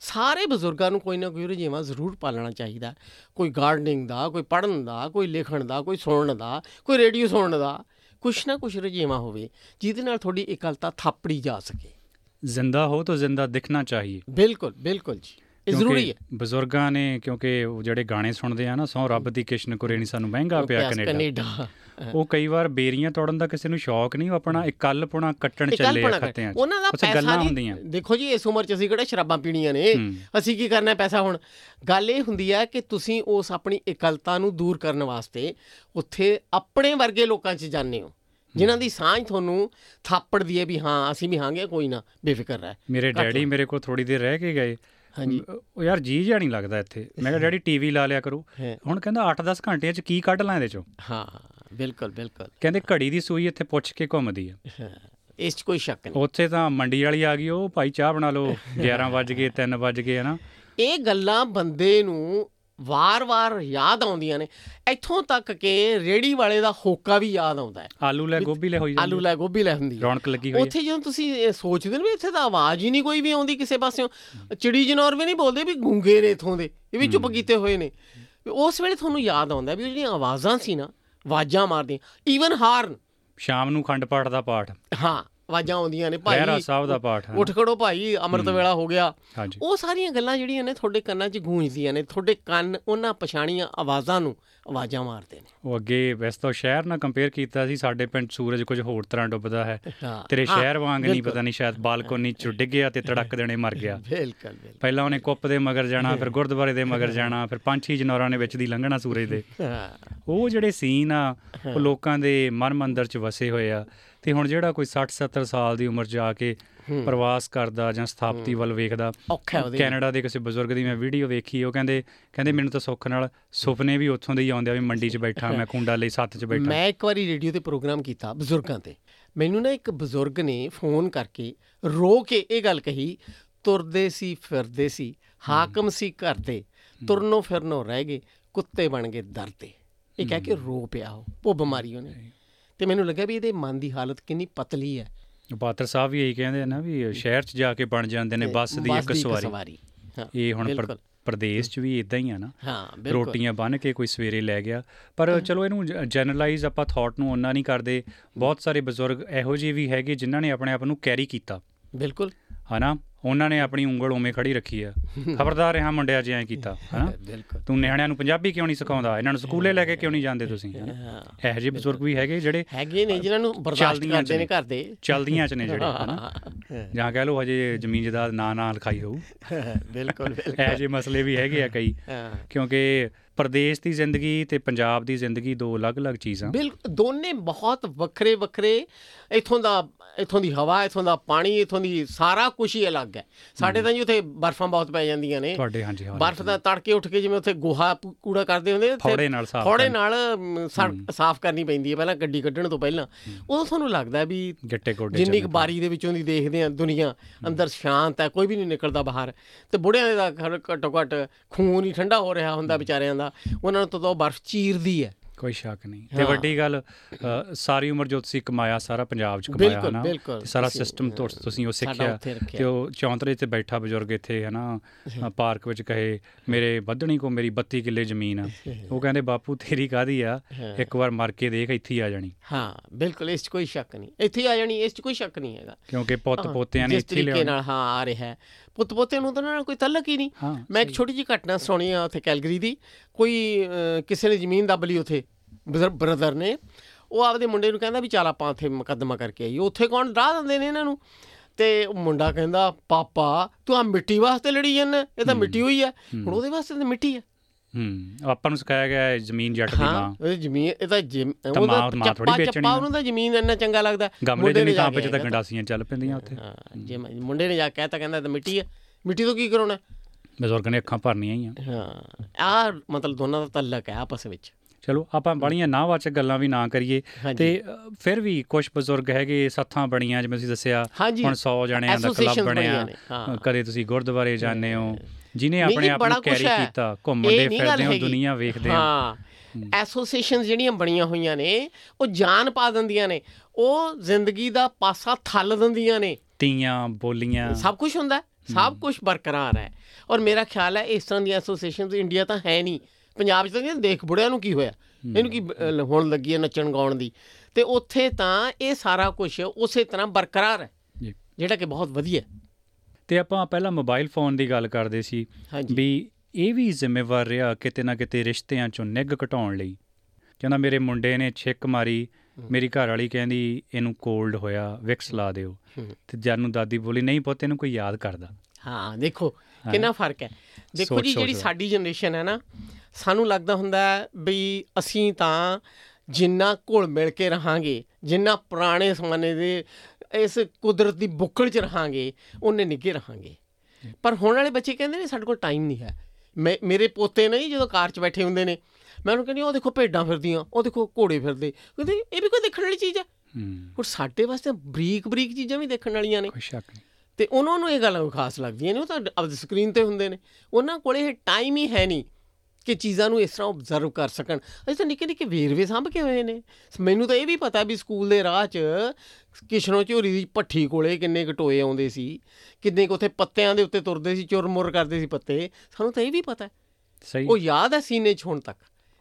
ਸਾਰੇ ਬਜ਼ੁਰਗਾਂ ਨੂੰ ਕੋਈ ਨਾ ਕੋਈ ਰੁਝੇਵਾਂ ਜ਼ਰੂਰ ਪਾਲਣਾ ਚਾਹੀਦਾ। ਕੋਈ ਗਾਰਡਨਿੰਗ ਦਾ, ਕੋਈ ਪੜ੍ਹਨ ਦਾ, ਕੋਈ ਲਿਖਣ ਦਾ, ਕੋਈ ਸੁਣਨ ਦਾ, ਕੋਈ ਰੇਡੀਓ ਸੁਣਨ ਦਾ, ਕੁਛ ਨਾ ਕੁਛ ਰੁਝੇਵਾਂ ਹੋਵੇ, ਜਿਹਦੇ ਨਾਲ ਤੁਹਾਡੀ ਇਕਲਤਾ ਥਾਪੜੀ ਜਾ ਸਕੇ। ਜ਼ਿੰਦਾ ਹੋ ਤਾਂ ਜ਼ਿੰਦਾ ਦਿਖਣਾ ਚਾਹੀਏ। ਬਿਲਕੁਲ ਬਿਲਕੁਲ ਜੀ। ਇਹ ਜ਼ਰੂਰੀ ਹੈ। ਬਜ਼ੁਰਗਾਂ ਨੇ ਕਿਉਂਕਿ ਉਹ ਜਿਹੜੇ ਗਾਣੇ ਸੁਣਦੇ ਆ ਨਾ ਸੌ ਰੱਬ ਦੀ ਕਿਸ਼ਨ ਕੁਰੇ ਨਹੀਂ ਸਾਨੂੰ ਮਹਿੰਗਾ ਪਿਆ ਕੈਨੇਡਾ। ਉਹ ਕਈ ਵਾਰ ਬੇਰੀਆਂ ਤੋੜਨ ਦਾ ਕਿਸੇ ਨੂੰ ਸ਼ੌਕ ਨਹੀਂ ਉਹ ਆਪਣਾ ਇਕੱਲਪੁਣਾ ਕੱਟਣ ਚੱਲੇ ਆ ਖੱਤਿਆਂ ਉਹਨਾਂ ਦਾ ਪੈਸਾ ਹੁੰਦੀਆਂ। ਦੇਖੋ ਜੀ ਇਸ ਉਮਰ 'ਚ ਅਸੀਂ ਕਿਹੜਾ ਸ਼ਰਾਬਾਂ ਪੀਣੀਆਂ ਨੇ। ਅਸੀਂ ਕੀ ਕਰਨਾ ਪੈਸਾ ਹੁਣ? ਗੱਲ ਇਹ ਹੁੰਦੀ ਹੈ ਕਿ ਤੁਸੀਂ ਉਸ ਆਪਣੀ ਇਕਲਤਾ ਨੂੰ ਦੂਰ ਕਰਨ ਵਾਸਤੇ ਉੱਥੇ ਆਪਣੇ ਵਰਗੇ ਲੋਕਾਂ 'ਚ ਜਾਂਦੇ ਹੋ। ਜਿਨ੍ਹਾਂ ਦੀ ਸਾਂਝ ਤੁਹਾਨੂੰ ਥਾਪੜਦੀ ਹੈ ਵੀ ਹਾਂ ਅਸੀਂ ਵੀ ਹਾਂਗੇ ਕੋਈ ਨਾ ਬੇਫਿਕਰ ਰਹਿ। ਮੇਰੇ ਡੈਡੀ। ਮੇਰੇ ਕੋਲ ਥੋੜੀ ਦੇਰ ਰਹਿ ਕੇ ਗਏ। ਹਾਂਜੀ। ਉਹ ਯਾਰ ਜੀ ਜਿਹਾ ਨਹੀਂ ਲੱਗਦਾ ਇੱਥੇ। ਮੈਂ ਕਿਹਾ ਡੈਡੀ ਟੀਵੀ ਲਾ ਲਿਆ ਕਰੋ। ਹੁਣ ਕਹਿੰਦਾ 8-10 ਘੰਟਿਆਂ 'ਚ ਕੀ ਕੱਢ ਲਾਂ ਇਹਦੇ 'ਚੋਂ? ਹਾਂ ਬਿਲਕੁਲ ਬਿਲਕੁਲ। ਕਹਿੰਦੇ ਘੜੀ ਦੀ ਸੂਈ ਇੱਥੇ ਪੁੱਛ ਕੇ ਘੁੰਮਦੀ ਆ। ਹਾਂ, ਇਸ 'ਚ ਕੋਈ ਸ਼ੱਕ ਨਹੀਂ। ਉੱਥੇ ਤਾਂ ਮੰਡੀ ਵਾਲੀ ਆ ਗਈ ਉਹ ਭਾਈ ਚਾਹ ਬਣਾ ਲਓ। 11 ਵੱਜ ਗਏ 3 ਵੱਜ ਗਏ ਹਨਾ। ਇਹ ਗੱਲਾਂ ਬੰਦੇ ਨੂੰ ਵਾਰ-ਵਾਰ ਯਾਦ ਆਉਂਦੀਆਂ ਨੇ। ਇੱਥੋਂ ਤੱਕ ਕਿ ਰੇੜੀ ਵਾਲੇ ਦਾ ਹੋਕਾ ਵੀ ਯਾਦ ਆਉਂਦਾ ਹੈ। ਆਲੂ ਲੈ ਗੋਭੀ ਲੈ ਹੋਈ ਜਾਂਦੀ ਆਲੂ ਲੈ ਗੋਭੀ ਲੈ ਹੁੰਦੀ ਰੌਣਕ ਲੱਗੀ ਹੋਈ ਹੈ। ਉੱਥੇ ਜਦੋਂ ਤੁਸੀਂ ਸੋਚਦੇ ਨੇ ਵੀ ਇੱਥੇ ਤਾਂ ਆਵਾਜ਼ ਹੀ ਨਹੀਂ ਕੋਈ ਵੀ ਆਉਂਦੀ ਕਿਸੇ ਪਾਸਿਓਂ। ਚਿੜੀ ਜਨੌਰ ਵੀ ਨਹੀਂ ਬੋਲਦੇ ਵੀ ਗੂੰਗੇ ਨੇ ਇਥੋਂ ਦੇ ਇਹ ਵੀ ਚੁੱਪ ਕੀਤੇ ਹੋਏ ਨੇ। ਉਸ ਵੇਲੇ ਤੁਹਾਨੂੰ ਯਾਦ ਆਉਂਦਾ ਵੀ ਜਿਹੜੀਆਂ ਆਵਾਜ਼ਾਂ ਸੀ ਨਾ ਆਵਾਜ਼ਾਂ ਮਾਰਦੀਆਂ। Even horn. ਸ਼ਾਮ ਨੂੰ ਖੰਡ ਪਾਠ ਦਾ ਪਾਠ। ਹਾਂ। ਆਵਾਜ਼ਾਂ ਆਉਂਦੀਆਂ ਨੇ ਭਾਈ ਸਾਹਿਬ ਦਾ ਪਾਠ ਉੱਠ ਖੜੋ ਭਾਈ ਅੰਮ੍ਰਿਤ ਵੇਲਾ ਹੋ ਗਿਆ। ਉਹ ਸਾਰੀਆਂ ਗੱਲਾਂ ਜਿਹੜੀਆਂ ਨੇ ਤੁਹਾਡੇ ਕੰਨਾਂ 'ਚ ਗੂੰਜਦੀਆਂ ਨੇ ਤੁਹਾਡੇ ਕੰਨ ਉਹਨਾਂ ਪਛਾਣੀਆਂ ਆਵਾਜ਼ਾਂ ਨੂੰ ਆਵਾਜ਼ਾਂ ਮਾਰਦੇ ਨੇ। ਉਹ ਅੱਗੇ ਵੈਸੇ ਤਾਂ ਸ਼ਹਿਰ ਨਾਲ ਕੰਪੇਅਰ ਕੀਤਾ ਸੀ ਸਾਡੇ ਪਿੰਡ ਸੂਰਜ ਕੁਝ ਹੋਰ ਤਰ੍ਹਾਂ ਡੁੱਬਦਾ ਹੈ। ਤੇਰੇ ਸ਼ਹਿਰ ਵਾਂਗ ਨਹੀਂ। ਪਤਾ ਨਹੀਂ ਸ਼ਾਇਦ ਬਾਲਕੋਨੀ ਚ ਡਿੱਗ ਗਿਆ ਤੇ ਤੜਕ ਦੇਣੇ ਮਰ ਗਿਆ। ਬਿਲਕੁਲ ਬਿਲਕੁਲ। ਪਹਿਲਾਂ ਉਹਨੇ ਕੁੱਪ ਦੇ ਮਗਰ ਜਾਣਾ ਫਿਰ ਗੁਰਦੁਆਰੇ ਦੇ ਮਗਰ ਜਾਣਾ ਫਿਰ ਪੰਛੀ ਜਨੌਰਾਂ ਨੇ ਵਿੱਚ ਦੀ ਲੰਘਣਾ ਸੂਰਜ ਦੇ। ਉਹ ਜਿਹੜੇ ਸੀਨ ਆ ਉਹ ਲੋਕਾਂ ਦੇ ਮਨ ਮੰਦਰ ਚ ਵਸੇ ਹੋਏ ਆ। ਤੇ ਹੁਣ ਜਿਹੜਾ ਕੋਈ 60 70 ਸਾਲ ਦੀ ਉਮਰ ਜਾ ਕੇ ਪ੍ਰਵਾਸ ਕਰਦਾ ਜਾਂ ਸਥਾਪਤੀ ਵੱਲ ਵੇਖਦਾ ਕੈਨੇਡਾ ਦੇ ਕਿਸੇ ਬਜ਼ੁਰਗ ਦੀ ਮੈਂ ਵੀਡੀਓ ਵੇਖੀ ਉਹ ਕਹਿੰਦੇ ਕਹਿੰਦੇ ਮੈਨੂੰ ਤਾਂ ਸੁੱਖ ਨਾਲ ਸੁਪਨੇ ਵੀ ਉੱਥੋਂ ਦੇ ਹੀ ਆਉਂਦੇ ਆ ਵੀ ਮੰਡੀ 'ਚ ਬੈਠਾ ਮੈਂ ਕੁੰਡਾ ਲਈ ਸੱਤ 'ਚ ਬੈਠਾ। ਮੈਂ ਇੱਕ ਵਾਰੀ ਰੇਡੀਓ ਤੇ ਪ੍ਰੋਗਰਾਮ ਕੀਤਾ ਬਜ਼ੁਰਗਾਂ ਤੇ। ਮੈਨੂੰ ਨਾ ਇੱਕ ਬਜ਼ੁਰਗ ਨੇ ਫੋਨ ਕਰਕੇ ਰੋ ਕੇ ਇਹ ਗੱਲ ਕਹੀ ਤੁਰਦੇ ਸੀ ਫਿਰਦੇ ਸੀ ਹਾਕਮ ਸੀ ਘਰ ਦੇ ਤੁਰਨੋਂ ਫਿਰਨੋਂ ਰਹਿ ਗਏ ਕੁੱਤੇ ਬਣ ਗਏ ਦਰ ਤੇ। ਇਹ ਕਹਿ ਕੇ ਰੋ ਪਿਆ ਉਹ ਉਹ ਬਿਮਾਰੀ ਉਹਨੇ। ਤੇ ਮੈਨੂੰ ਲੱਗਿਆ ਵੀ ਇਹਦੇ ਮਨ ਦੀ ਹਾਲਤ ਕਿੰਨੀ ਪਤਲੀ ਹੈ। ਪਾਤਰ ਸਾਹਿਬ ਵੀ ਇਹੀ ਕਹਿੰਦੇ ਆ ਨਾ ਵੀ ਸ਼ਹਿਰ 'ਚ ਜਾ ਕੇ ਬਣ ਜਾਂਦੇ ਨੇ ਬੱਸ ਦੀ ਇੱਕ ਸਵਾਰੀ। ਇਹ ਹੁਣ। ਪ੍ਰਦੇਸ਼ 'ਚ ਵੀ ਇਦਾਂ ਹੀ ਆ ਨਾ। ਹਾਂ ਰੋਟੀਆਂ ਬੰਨ ਕੇ ਕੋਈ ਸਵੇਰੇ ਲੈ ਗਿਆ। ਪਰ ਚਲੋ ਇਹਨੂੰ ਜਨਰਲਾਈਜ਼ ਆਪਾਂ ਥਾਟ ਨੂੰ ਉਹਨਾਂ ਨਹੀਂ ਕਰਦੇ। ਬਹੁਤ ਸਾਰੇ ਬਜ਼ੁਰਗ ਇਹੋ ਜਿਹੇ ਵੀ ਹੈਗੇ ਜਿਨ੍ਹਾਂ ਨੇ ਆਪਣੇ ਆਪ ਨੂੰ ਕੈਰੀ ਕੀਤਾ। ਬਿਲਕੁਲ। ਹਨਾ? ਉਹਨਾਂ ਨੇ ਆਪਣੀ ਉਂਗਲ ਉਵੇਂ ਖੜੀ ਰੱਖੀ ਆ। ਖਬਰਦਾਰ ਰਹਾ ਮੁੰਡਿਆਂ ਐਂ ਕੀਤਾ ਬਿਲਕੁਲ। ਤੂੰ ਨਿਆਣਿਆਂ ਨੂੰ ਪੰਜਾਬੀ ਕਿਉਂ ਨਹੀਂ ਸਿਖਾਉਂਦਾ? ਇਹਨਾਂ ਨੂੰ ਸਕੂਲੇ ਲੈ ਕੇ ਕਿਉਂ ਨਹੀਂ ਜਾਂਦੇ ਤੁਸੀਂ? ਹਾਂ। ਇਹੋ ਜਿਹੇ ਬਜ਼ੁਰਗ ਵੀ ਹੈਗੇ ਜਿਹੜੇ ਹੈਗੇ ਨੇ ਜਿਨ੍ਹਾਂ ਨੂੰ ਬਰਦਾਸ਼ਤ ਕਰਦੇ ਨੇ। ਘਰ ਦੇ। ਚਲਦੀਆਂ 'ਚ ਨੇ ਜਿਹੜੇ ਹਨਾ? ਜਾਂ ਕਹਿ ਲਓ ਹਜੇ ਜ਼ਮੀਨ ਜਾਇਦਾਦ ਨਾ ਨਾ ਲਿਖਾਈ ਹੋਊ। ਬਿਲਕੁਲ ਬਿਲਕੁਲ। ਇਹੋ ਜਿਹੇ ਮਸਲੇ ਵੀ ਹੈਗੇ ਆ ਕਈ। ਹਾਂ। ਕਿਉਂਕਿ ਪ੍ਰਦੇਸ਼ ਦੀ ਜ਼ਿੰਦਗੀ ਤੇ ਪੰਜਾਬ ਦੀ ਜ਼ਿੰਦਗੀ ਦੋ ਅਲੱਗ-ਅਲੱਗ ਚੀਜ਼ਾਂ। ਬਿਲਕੁਲ ਦੋਨੇ ਬਹੁਤ ਵੱਖਰੇ ਵੱਖਰੇ ਇਥੋਂ ਦਾ ਇਥੋਂ ਦੀ ਹਵਾ ਇਥੋਂ ਦਾ ਪਾਣੀ ਇਥੋਂ ਦੀ ਸਾਰਾ ਕੁਝ ਹੀ ਅਲੱਗ ਹੈ। ਸਾਡੇ ਤਾਂ ਜੀ ਉੱਥੇ ਬਰਫ਼ਾਂ ਬਹੁਤ ਪੈ ਜਾਂਦੀਆਂ ਨੇ। ਤੁਹਾਡੇ ਹਾਂਜੀ ਹਾਂ ਬਰਫ਼ ਦਾ ਤੜਕੇ ਉੱਠ ਕੇ ਜਿਵੇਂ ਉੱਥੇ ਗੋਹਾ ਕੂੜਾ ਕਰਦੇ ਹੁੰਦੇ ਉੱਥੇ ਫੌੜੇ ਨਾਲ ਸਾਫ਼ ਫੌੜੇ। ਨਾਲ ਸਾਫ਼ ਕਰਨੀ ਪੈਂਦੀ ਹੈ ਪਹਿਲਾਂ ਗੱਡੀ ਕੱਢਣ ਤੋਂ ਪਹਿਲਾਂ। ਉਦੋਂ ਤੁਹਾਨੂੰ ਲੱਗਦਾ ਵੀ ਜਿੰਨੀ ਕੁ ਬਾਰੀ ਦੇ ਵਿੱਚੋਂ ਦੀ ਦੇਖਦੇ ਆ ਦੁਨੀਆ ਅੰਦਰ ਸ਼ਾਂਤ ਹੈ ਕੋਈ ਵੀ ਨਹੀਂ ਨਿਕਲਦਾ ਬਾਹਰ। ਤੇ ਬੁੜਿਆਂ ਦੇ ਘੱਟੋ ਘੱਟ ਖੂਨ ਹੀ ਠੰਡਾ ਹੋ ਰਿਹਾ ਹੁੰਦਾ ਵਿਚਾਰਿਆਂ ਦਾ। ਉਹਨਾਂ ਨੂੰ ਤਾਂ ਉਹ ਬਰਫ਼ ਚੀਰਦੀ ਹੈ। ਕੋਈ ਸ਼ੱਕ ਨਹੀਂ। ਤੇ। ਵੱਡੀ ਗੱਲ ਸਾਰੀ ਉਮਰ ਜੋ ਤੁਸੀਂ ਕਮਾਇਆ ਸਾਰਾ ਪੰਜਾਬ 'ਚ ਕਮਾਇਆ ਹਨਾ। ਤੇ ਸਾਰਾ ਸਿਸਟਮ ਤੋਂ ਤੁਸੀਂ ਉਹ ਸਿੱਖਿਆ। ਤੇ ਉਹ ਚੌਂਤਰੇ ਤੇ ਬੈਠਾ ਬਜ਼ੁਰਗ ਇੱਥੇ ਹਨਾ? ਪਾਰਕ ਵਿੱਚ ਕਹੇ ਮੇਰੇ ਵੱਧਣੀ ਕੋ ਮੇਰੀ 32 ਕਿੱਲੇ ਜ਼ਮੀਨ ਆ। ਉਹ ਕਹਿੰਦੇ ਬਾਪੂ ਤੇਰੀ ਕਾਦੀ ਆ? ਇੱਕ ਵਾਰ ਮਰ ਕੇ ਦੇਖ ਇੱਥੇ ਆ ਜਾਣੀ। ਹਾਂ ਬਿਲਕੁਲ ਇਸ 'ਚ ਕੋਈ ਸ਼ੱਕ ਨਹੀਂ। ਇੱਥੇ ਆ ਜਾਣੀ ਇਸ 'ਚ ਕੋਈ ਸ਼ੱਕ ਨਹੀਂ ਹੈਗਾ। ਕਿਉਂਕਿ ਪੁੱਤ ਪੋਤਿਆਂ ਨੇ ਇੱਥੇ ਲਿਆਉਣਾ। ਨਾਲ ਹਾਂ ਆ ਰਿਹਾ ਪੁੱਤ ਪੋਤਿਆਂ ਨੂੰ ਤਾਂ ਨਾਲ ਕੋਈ ਤਲਕ ਹੀ ਨਹੀਂ। ਮੈਂ ਇੱਕ ਛੋਟੀ ਜਿਹੀ ਘਟਨਾ ਸੁਣੀ ਆ ਉੱਥੇ ਕੈਲਗਰੀ ਦੀ। ਕੋਈ ਕਿਸੇ ਨੇ ਜ਼ਮੀਨ ਦੱਬ ਲਈ ਉੱਥੇ ਬ੍ਰਦਰ ਨੇ। ਉਹ ਆਪਦੇ ਮੁੰਡੇ ਨੂੰ ਕਹਿੰਦਾ ਵੀ ਚੱਲ ਆਪਾਂ ਉੱਥੇ ਮੁਕੱਦਮਾ ਕਰਕੇ ਆਈਏ। ਉੱਥੇ ਕੌਣ ਰਾਹ ਦਿੰਦੇ ਨੇ ਇਹਨਾਂ ਨੂੰ? ਤੇ ਉਹ ਮੁੰਡਾ ਕਹਿੰਦਾ ਪਾਪਾ ਤੂੰ ਆ ਮਿੱਟੀ ਵਾਸਤੇ ਲੜੀ ਜਾਂਦਾ ਇਹ ਤਾਂ ਮਿੱਟੀ ਹੋਈ ਆ। ਹੁਣ ਉਹਦੇ ਵਾਸਤੇ ਤਾਂ ਮਿੱਟੀ ਆ। ਹੂੰ ਆਪਾਂ ਨੂੰ ਸਿਖਾਇਆ ਗਿਆ ਹੈ ਜ਼ਮੀਨ ਜੱਟ ਦੀ ਹਾਂ ਮਾਂ। ਇਹ ਜ਼ਮੀਨ ਇਹ ਤਾਂ ਉਹਦਾ ਚੱਪਾ ਚੱਪਾ। ਉਹਨੂੰ ਤਾਂ ਜ਼ਮੀਨ ਇੰਨਾ ਚੰਗਾ ਲੱਗਦਾ ਗਮਲੇ ਮੁੰਡੇ ਦੇ ਤਾਂ ਵਿੱਚ ਤਾਂ ਗੰਡਾਸੀਆਂ ਚੱਲ ਪੈਂਦੀਆਂ ਉੱਥੇ। ਹਾਂ ਜੇ ਮੁੰਡੇ ਨੇ ਜਾ ਕੇ ਕਹਿਤਾ ਕਹਿੰਦਾ ਤਾਂ ਮਿੱਟੀ ਆ। ਮਿੱਟੀ ਤੋਂ ਕੀ ਕਰਾਉਣਾ? ਬਜ਼ੁਰਗ ਨੇ ਅੱਖਾਂ ਭਰਨੀਆਂ ਹੀ ਆ। ਹਾਂ ਆ ਮਤਲਬ ਦੋਨਾਂ ਦਾ ਤਲਕ ਹੈ ਆਪਸ ਵਿੱਚ। ਚਲੋ ਆਪਾਂ ਬੜੀਆਂ ਨਾਵਾਚਕ ਗੱਲਾਂ ਵੀ ਨਾ ਕਰੀਏ। ਤੇ ਫਿਰ ਵੀ ਕੁਝ ਬਜ਼ੁਰਗ ਹੈਗੇ ਸੱਥਾਂ ਬਣੀਆਂ ਜਿਵੇਂ ਤੁਸੀਂ ਦੱਸਿਆ। ਹੁਣ 100 ਜਣਿਆਂ ਦਾ ਕਲੱਬ ਬਣਿਆ। ਹਾਂ। ਕਦੇ ਤੁਸੀਂ ਗੁਰਦੁਆਰੇ ਜਾਂਦੇ ਹੋ। ਜਿਨੇ ਆਪਣੇ ਆਪ ਨੂੰ ਕੈਰੀ। ਕੀਤਾ ਘੁੰਮਦੇ ਫਿਰਦੇ ਹੋ। ਦੁਨੀਆ ਵੇਖਦੇ ਹੋ ਹਾਂ। ਐਸੋਸੀਏਸ਼ਨਸ ਜਿਹੜੀਆਂ ਬਣੀਆਂ ਹੋਈਆਂ ਨੇ ਉਹ ਜਾਨ ਪਾ ਦਿੰਦੀਆਂ ਨੇ। ਉਹ ਜ਼ਿੰਦਗੀ ਦਾ ਪਾਸਾ ਥੱਲ ਦਿੰਦੀਆਂ ਨੇ। ਤੀਆਂ ਬੋਲੀਆਂ। ਸਭ ਕੁਝ ਹੁੰਦਾ ਸਭ ਕੁਝ ਬਰਕਰਾਰ ਹੈ। ਔਰ ਮੇਰਾ ਖਿਆਲ ਹੈ ਇਸ ਤਰ੍ਹਾਂ ਦੀਆਂ ਐਸੋਸੀਏਸ਼ਨਸ ਇੰਡੀਆ ਤਾਂ ਹੈ ਨਹੀਂ। ਪੰਜਾਬ 'ਚ ਤਾਂ ਦੇਖ ਬੁੜਿਆਂ ਨੂੰ ਕੀ ਹੋਇਆ? ਇਹਨੂੰ ਕੀ ਹੁਣ ਲੱਗੀ ਹੈ ਨੱਚਣ ਗਾਉਣ ਦੀ। ਤੇ ਉੱਥੇ ਤਾਂ ਇਹ ਸਾਰਾ ਕੁਝ ਉਸੇ ਤਰ੍ਹਾਂ ਬਰਕਰਾਰ ਹੈ। ਜਿਹੜਾ ਕਿ ਬਹੁਤ ਵਧੀਆ। ਤੇ ਆਪਾਂ ਪਹਿਲਾਂ ਮੋਬਾਈਲ ਫੋਨ ਦੀ ਗੱਲ ਕਰਦੇ ਸੀ ਵੀ ਇਹ ਵੀ ਜ਼ਿੰਮੇਵਾਰ ਰਿਹਾ ਕਿਤੇ ਨਾ ਕਿਤੇ ਰਿਸ਼ਤਿਆਂ ਚੋਂ ਨਿੱਘ ਘਟਾਉਣ ਲਈ। ਕਹਿੰਦਾ ਮੇਰੇ ਮੁੰਡੇ ਨੇ ਛਿੱਕ ਮਾਰੀ ਮੇਰੀ ਘਰ ਵਾਲੀ ਕਹਿੰਦੀ ਇਹਨੂੰ ਕੋਲਡ ਹੋਇਆ ਵਿਕਸ ਲਾ ਦਿਓ। ਤੇ ਜਦ ਨੂੰ ਦਾਦੀ ਬੋਲੀ ਨਹੀਂ ਪੁੱਤ ਇਹਨੂੰ ਕੋਈ ਯਾਦ ਕਰਦਾ। ਹਾਂ ਦੇਖੋ ਕਿੰਨਾ ਫ਼ਰਕ ਹੈ। ਦੇਖੋ ਜੀ ਜਿਹੜੀ। ਸਾਡੀ ਜਨਰੇਸ਼ਨ ਹੈ ਨਾ ਸਾਨੂੰ ਲੱਗਦਾ ਹੁੰਦਾ ਵੀ ਅਸੀਂ ਤਾਂ ਜਿੰਨਾ ਘੁਲ ਮਿਲ ਕੇ ਰਹਾਂਗੇ ਜਿੰਨਾ ਪੁਰਾਣੇ ਜ਼ਮਾਨੇ ਦੇ ਇਸ ਕੁਦਰਤ ਦੀ ਬੁੱਕਲ 'ਚ ਰਹਾਂਗੇ ਉਹਨੇ ਨਿੱਘੇ ਰਹਾਂਗੇ। ਪਰ ਹੁਣ ਵਾਲੇ ਬੱਚੇ ਕਹਿੰਦੇ ਨੇ ਸਾਡੇ ਕੋਲ ਟਾਈਮ ਨਹੀਂ ਹੈ। ਮੇਰੇ ਪੋਤੇ ਨਹੀਂ ਜਦੋਂ ਕਾਰ 'ਚ ਬੈਠੇ ਹੁੰਦੇ ਨੇ ਮੈਂ ਉਹਨੂੰ ਕਹਿੰਦੀ ਉਹ ਦੇਖੋ ਭੇਡਾਂ ਫਿਰਦੀਆਂ ਉਹ ਦੇਖੋ ਘੋੜੇ ਫਿਰਦੇ। ਕਹਿੰਦੇ ਇਹ ਵੀ ਕੋਈ ਦੇਖਣ ਵਾਲੀ ਚੀਜ਼ ਹੈ ਹੂੰ। ਹੁਣ ਸਾਡੇ ਵਾਸਤੇ ਬਰੀਕ ਬਰੀਕ ਚੀਜ਼ਾਂ ਵੀ ਦੇਖਣ ਵਾਲੀਆਂ ਨੇ। ਕੋਈ ਸ਼ੱਕ ਨਹੀਂ। ਤੇ ਉਹਨਾਂ ਨੂੰ ਇਹ ਗੱਲਾਂ ਖਾਸ ਲੱਗਦੀਆਂ ਨੇ ਉਹ ਤਾਂ ਆਪਣੀ ਸਕਰੀਨ ਤੇ ਹੁੰਦੇ ਨੇ। ਉਹਨਾਂ ਕੋਲੇ ਇਹ ਟਾਈਮ ਹੀ ਹੈ ਨਹੀਂ। ਕਿ ਚੀਜ਼ਾਂ ਨੂੰ ਇਸ ਤਰ੍ਹਾਂ ਆਬਜ਼ਰਵ ਕਰ ਸਕਣ। ਅਸੀਂ ਤਾਂ ਨਿੱਕੇ ਨਿੱਕੇ ਵੇਰਵੇ ਸਾਂਭ ਕੇ ਹੋਏ ਨੇ। ਮੈਨੂੰ ਤਾਂ ਇਹ ਵੀ ਪਤਾ ਵੀ ਸਕੂਲ ਦੇ ਰਾਹ 'ਚ ਕਿਸ਼ਨੋ ਝੋਰੀ ਦੀ ਭੱਠੀ ਕੋਲੇ ਕਿੰਨੇ ਘਟੋਏ ਆਉਂਦੇ ਸੀ ਕਿੰਨੇ ਕੁ ਉੱਥੇ ਪੱਤਿਆਂ ਦੇ ਉੱਤੇ ਤੁਰਦੇ ਸੀ ਚੁਰਮੁਰ ਕਰਦੇ ਸੀ ਪੱਤੇ। ਸਾਨੂੰ ਤਾਂ ਇਹ ਵੀ ਪਤਾ। ਸਹੀ। ਉਹ ਯਾਦ ਹੈ ਸੀਨੇ 'ਚ ਹੁਣ ਤੱਕ।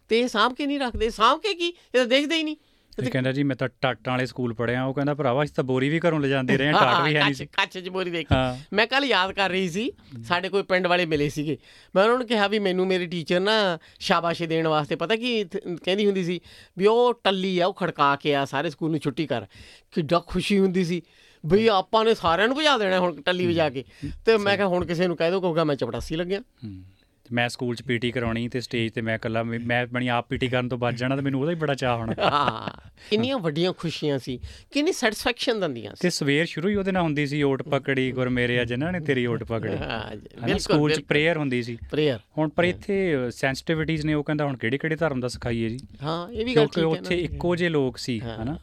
ਤੇ ਇਹ ਸਾਂਭ ਕੇ ਨਹੀਂ ਰੱਖਦੇ। ਸਾਂਭ ਕੇ ਕੀ? ਇਹ ਤਾਂ ਦੇਖਦੇ ਹੀ ਨਹੀਂ। ਇਹ ਕਹਿੰਦਾ ਜੀ ਮੈਂ ਤਾਂ ਟਾਟਾਂ ਵਾਲੇ ਸਕੂਲ ਪੜਿਆ ਉਹ ਕਹਿੰਦਾ ਭਰਾਵਾ ਅਸੀਂ ਤਾਂ ਬੋਰੀ ਵੀ ਘਰੋਂ ਲਿਜਾਂਦੇ ਰਹੇ ਟਾਟ ਵੀ ਹੈ ਨਹੀਂ ਸੀ। ਕੱਚ- 'ਚ ਬੋਰੀ ਦੇਖੀ ਮੈਂ ਕੱਲ ਯਾਦ ਕਰ ਰਹੀ ਸੀ ਸਾਡੇ ਕੋਈ ਪਿੰਡ ਵਾਲੇ ਮਿਲੇ ਸੀਗੇ। ਮੈਂ ਉਹਨਾਂ ਨੂੰ ਕਿਹਾ ਵੀ ਮੈਨੂੰ ਮੇਰੀ ਟੀਚਰ ਨਾ ਸ਼ਾਬਾਸ਼ੀ ਦੇਣ ਵਾਸਤੇ ਪਤਾ ਕੀ ਕਹਿੰਦੀ ਹੁੰਦੀ ਸੀ ਵੀ ਉਹ ਟੱਲੀ ਆ ਉਹ ਖੜਕਾ ਕੇ ਆ ਸਾਰੇ ਸਕੂਲ ਨੂੰ ਛੁੱਟੀ ਕਰ। ਕਿੱਡਾ ਖੁਸ਼ੀ ਹੁੰਦੀ ਸੀ। ਬਈ ਆਪਾਂ ਨੇ ਸਾਰਿਆਂ ਨੂੰ ਭਜਾ ਦੇਣਾ ਹੁਣ ਟੱਲੀ ਵਜਾ ਕੇ। ਤੇ ਮੈਂ ਕਿਹਾ ਹੁਣ ਕਿਸੇ ਨੂੰ ਕਹਿ ਦੋ ਕਹੂਗਾ ਮੈਂ ਚਪੜਾਸੀ ਲੱਗਿਆ। ਹੂੰ। ਤੇ ਮੈਂ ਸਕੂਲ 'ਚ ਪੀਟੀ ਕਰਾਉਣੀ ਤੇ ਸਟੇਜ ਤੇ ਮੈਂ ਇਕੱਲਾ ਮੈਂ ਬਣੀ ਆਪ ਪੀਟੀ ਕਰਨ ਤੋਂ ਬਚ ਜਾਣਾ ਤੇ ਮੈਨੂੰ ਉਹਦਾ ਹੀ ਬੜਾ ਚਾਹ ਹੋਣਾ। ਹਾਂ ਕਿੰਨੀਆਂ ਵੱਡੀਆਂ ਖੁਸ਼ੀਆਂ ਸੀ ਕਿੰਨੀ ਸੈਟੀਸਫੈਕਸ਼ਨ ਦਿੰਦੀਆਂ ਸੀ। ਤੇ ਸਵੇਰ ਸ਼ੁਰੂ ਹੀ ਉਹਦੇ ਨਾਲ ਹੁੰਦੀ ਸੀ ਓਟ ਪਕੜੀ ਗੁਰ ਮੇਰੇ ਆ ਜਿਨ੍ਹਾਂ ਨੇ ਤੇਰੀ ਓਟ ਪਕੜੀ। ਹਾਂ ਸਕੂਲ 'ਚ ਪ੍ਰੇਅਰ ਹੁੰਦੀ ਸੀ। ਪ੍ਰੇਅਰ ਹੁਣ ਪਰ ਇੱਥੇ ਸੈਂਸਿਟਿਵਿਟੀਜ਼ ਨੇ ਉਹ ਕਹਿੰਦਾ ਹੁਣ ਕਿਹੜੇ ਕਿਹੜੇ ਧਰਮ ਦਾ ਸਿਖਾਈਏ ਜੀ? ਹਾਂ ਇਹ ਵੀ ਗੱਲ ਕਿਉਂਕਿ ਠੀਕ ਹੈ ਉੱਥੇ ਇੱਕੋ ਜਿਹੇ ਲੋਕ ਸੀ ਹਨਾ।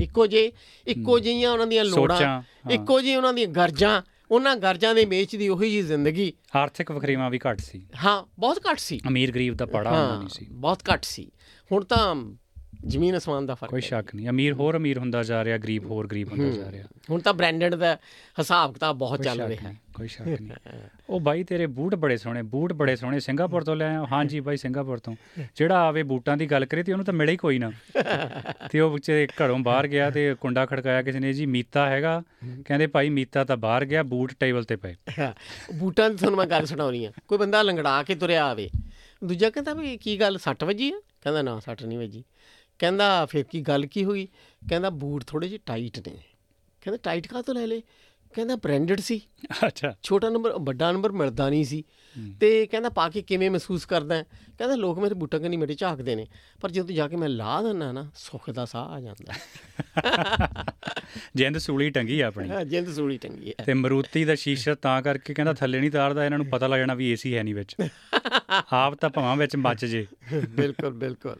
ਇੱਕੋ ਜੇ ਇੱਕੋ ਜਿਹੀਆਂ ਉਹਨਾਂ ਦੀਆਂ ਲੋੜਾਂ। ਇੱਕੋ ਜਿਹੀ ਉਹਨਾਂ ਦੀਆਂ ਗਰਜਾਂ ਉਹਨਾਂ ਗਰਜਾਂ ਦੇ ਮੇਚ ਦੀ ਉਹੀ ਜੀ ਜ਼ਿੰਦਗੀ। ਆਰਥਿਕ ਵਖਰੇਵਾਂ ਵੀ ਘੱਟ ਸੀ। ਹਾਂ ਬਹੁਤ ਘੱਟ ਸੀ। ਅਮੀਰ ਗਰੀਬ ਦਾ ਪੜਾ ਨਹੀਂ ਸੀ। ਬਹੁਤ ਘੱਟ ਸੀ। ਹੁਣ ਤਾਂ ਜ਼ਮੀਨ ਅਸਮਾਨ ਦਾ ਫ਼ਰਕ ਕੋਈ। ਸ਼ੱਕ ਨਹੀਂ। ਅਮੀਰ ਹੋਰ ਅਮੀਰ ਹੁੰਦਾ ਜਾ ਰਿਹਾ ਗਰੀਬ ਹੋਰ ਗਰੀਬ ਹੁੰਦਾ ਜਾ ਰਿਹਾ। ਹੁਣ ਤਾਂ ਬ੍ਰਾਂਡਡ ਦਾ ਹਿਸਾਬ ਕਿਤਾਬ ਬਹੁਤ ਚੱਲ ਰਿਹਾ। ਕੋਈ ਸ਼ੱਕ ਨਹੀਂ। ਉਹ ਬਾਈ ਤੇਰੇ ਬੂਟ ਬੜੇ ਸੋਹਣੇ ਬੂਟ ਬੜੇ ਸੋਹਣੇ ਸਿੰਗਾਪੁਰ ਤੋਂ ਲੈ ਆਇਆ। ਹਾਂਜੀ ਬਾਈ ਸਿੰਗਾਪੁਰ ਤੋਂ। ਜਿਹੜਾ ਆਵੇ ਬੂਟਾਂ ਦੀ ਗੱਲ ਕਰੇ ਤੇ ਉਹਨੂੰ ਤਾਂ ਮਿਲੇ ਹੀ ਕੋਈ ਨਾ। ਤੇ ਉਹ ਵਿਚੇ ਘਰੋਂ ਬਾਹਰ ਗਿਆ ਤੇ ਕੁੰਡਾ ਖੜਕਾਇਆ ਕਿਸੇ ਨੇ ਜੀ ਮੀਤਾ ਹੈਗਾ। ਕਹਿੰਦੇ ਭਾਈ ਮੀਤਾ ਤਾਂ ਬਾਹਰ ਗਿਆ ਬੂਟ ਟੇਬਲ ਤੇ ਪਏ। ਬੂਟਾਂ ਦੀ ਤੁਹਾਨੂੰ ਮੈਂ ਗੱਲ ਸੁਣਾਉਣੀ ਆ। ਕੋਈ ਬੰਦਾ ਲੰਗੜਾ ਕੇ ਤੁਰਿਆ ਆਵੇ ਦੂਜਾ ਕਹਿੰਦਾ ਵੀ ਕੀ ਗੱਲ ਸੱਟ ਵੱਜੀ ਆ? ਕਹਿੰਦਾ ਨਾ ਸੱਟ ਨਹੀਂ ਵੱਜੀ। ਕਹਿੰਦਾ ਫਿਰ ਕੀ ਗੱਲ ਕੀ ਹੋਈ? ਕਹਿੰਦਾ ਬੂਟ ਥੋੜੇ ਜਿਹੇ ਟਾਈਟ ਨੇ। ਕਹਿੰਦਾ ਟਾਈਟ ਕਾਹ ਤੋਂ ਲੈ ਲੇ ਕਹਿੰਦਾ ਬ੍ਰਾਂਡਡ ਸੀ। ਅੱਛਾ। ਛੋਟਾ ਨੰਬਰ ਵੱਡਾ ਨੰਬਰ ਮਿਲਦਾ ਨਹੀਂ ਸੀ। ਤੇ ਕਹਿੰਦਾ ਪਾ ਕੇ ਕਿਵੇਂ ਮਹਿਸੂਸ ਕਰਦਾ? ਕਹਿੰਦਾ ਲੋਕ ਮੇਰੇ ਬੂਟਾਂ ਕਨੀ ਮੇਰੇ ਝਾਕਦੇ ਨੇ। ਪਰ ਜਦੋਂ ਜਾ ਕੇ ਮੈਂ ਲਾ ਦਿੰਦਾ ਨਾ ਸੁੱਖ ਦਾ ਸਾਹ ਆ ਜਾਂਦਾ। ਜਿੰਦ ਸੂਲੀ ਟੰਗੀ ਆ ਆਪਣੀ। ਹੈ ਜਿੰਦ ਸੂਲੀ ਟੰਗੀ ਹੈ ਤੇ ਮਰੂਤੀ ਦਾ ਸ਼ੀਸ਼ਾ ਤਾਂ ਕਰਕੇ ਕਹਿੰਦਾ ਥੱਲੇ ਨਹੀਂ ਤਾਰਦਾ ਇਹਨਾਂ ਨੂੰ ਪਤਾ ਲੱਗ ਜਾਣਾ ਵੀ ਏਸੀ ਹੈ ਨਹੀਂ ਵਿੱਚ। ਆਪ ਤਾਂ ਭਵਾਂ ਵਿੱਚ ਮੱਚ ਜੇ। ਬਿਲਕੁਲ ਬਿਲਕੁਲ।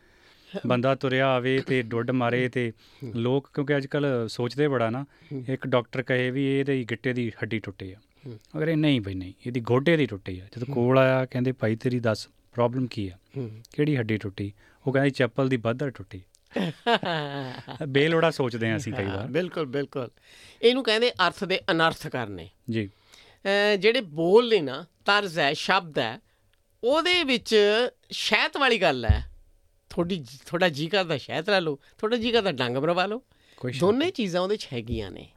ਬੰਦਾ ਤੁਰਿਆ ਆਵੇ ਤੇ ਡੁੱਡ ਮਾਰੇ ਤੇ ਲੋਕ ਕਿਉਂਕਿ ਅੱਜ ਕੱਲ ਸੋਚਦੇ ਬੜਾ ਨਾ ਇੱਕ ਡਾਕਟਰ ਕਹੇ ਵੀ ਇਹਦੇ ਗਿੱਟੇ ਦੀ ਹੱਡੀ ਟੁੱਟੀ ਆ। ਅਗਰ ਇਹ ਨਹੀਂ ਬਈ ਨਹੀਂ ਇਹਦੀ ਗੋਡੇ ਦੀ ਟੁੱਟੀ ਆ। ਜਦੋਂ ਕੋਲ ਆਇਆ ਕਹਿੰਦੇ ਭਾਈ ਤੇਰੀ ਦੱਸ ਪ੍ਰੋਬਲਮ ਕੀ ਆ। ਕਿਹੜੀ ਹੱਡੀ ਟੁੱਟੀ? ਉਹ ਕਹਿੰਦਾ ਚੱਪਲ ਦੀ ਬੱਧਰ ਟੁੱਟੀ। ਬੇਲੋੜਾ ਸੋਚਦੇ ਆ ਅਸੀਂ ਕਈ ਵਾਰ। ਬਿਲਕੁਲ ਬਿਲਕੁਲ। ਇਹਨੂੰ ਕਹਿੰਦੇ ਅਰਥ ਦੇ ਅਨਰਥ ਕਰਨੇ। ਜੀ। ਜਿਹੜੇ ਬੋਲ ਨੇ ਨਾ ਤਰਜ਼ ਹੈ ਸ਼ਬਦ ਹੈ ਉਹਦੇ ਵਿੱਚ ਸ਼ਹਿਤ ਵਾਲੀ ਗੱਲ ਹੈ। ਥੋੜੀ ਥੋੜਾ ਜੀ ਕਰਦਾ ਸ਼ਹਿਤ ਲੈ ਲਓ ਥੋੜਾ ਜੀ ਕਰਦਾ ਡੰਗ ਮਰਵਾ ਲਓ। ਦੋਨੇ ਚੀਜ਼ਾਂ ਉਹਦੇ ਚ ਹੈਗੀਆਂ ਨੇ।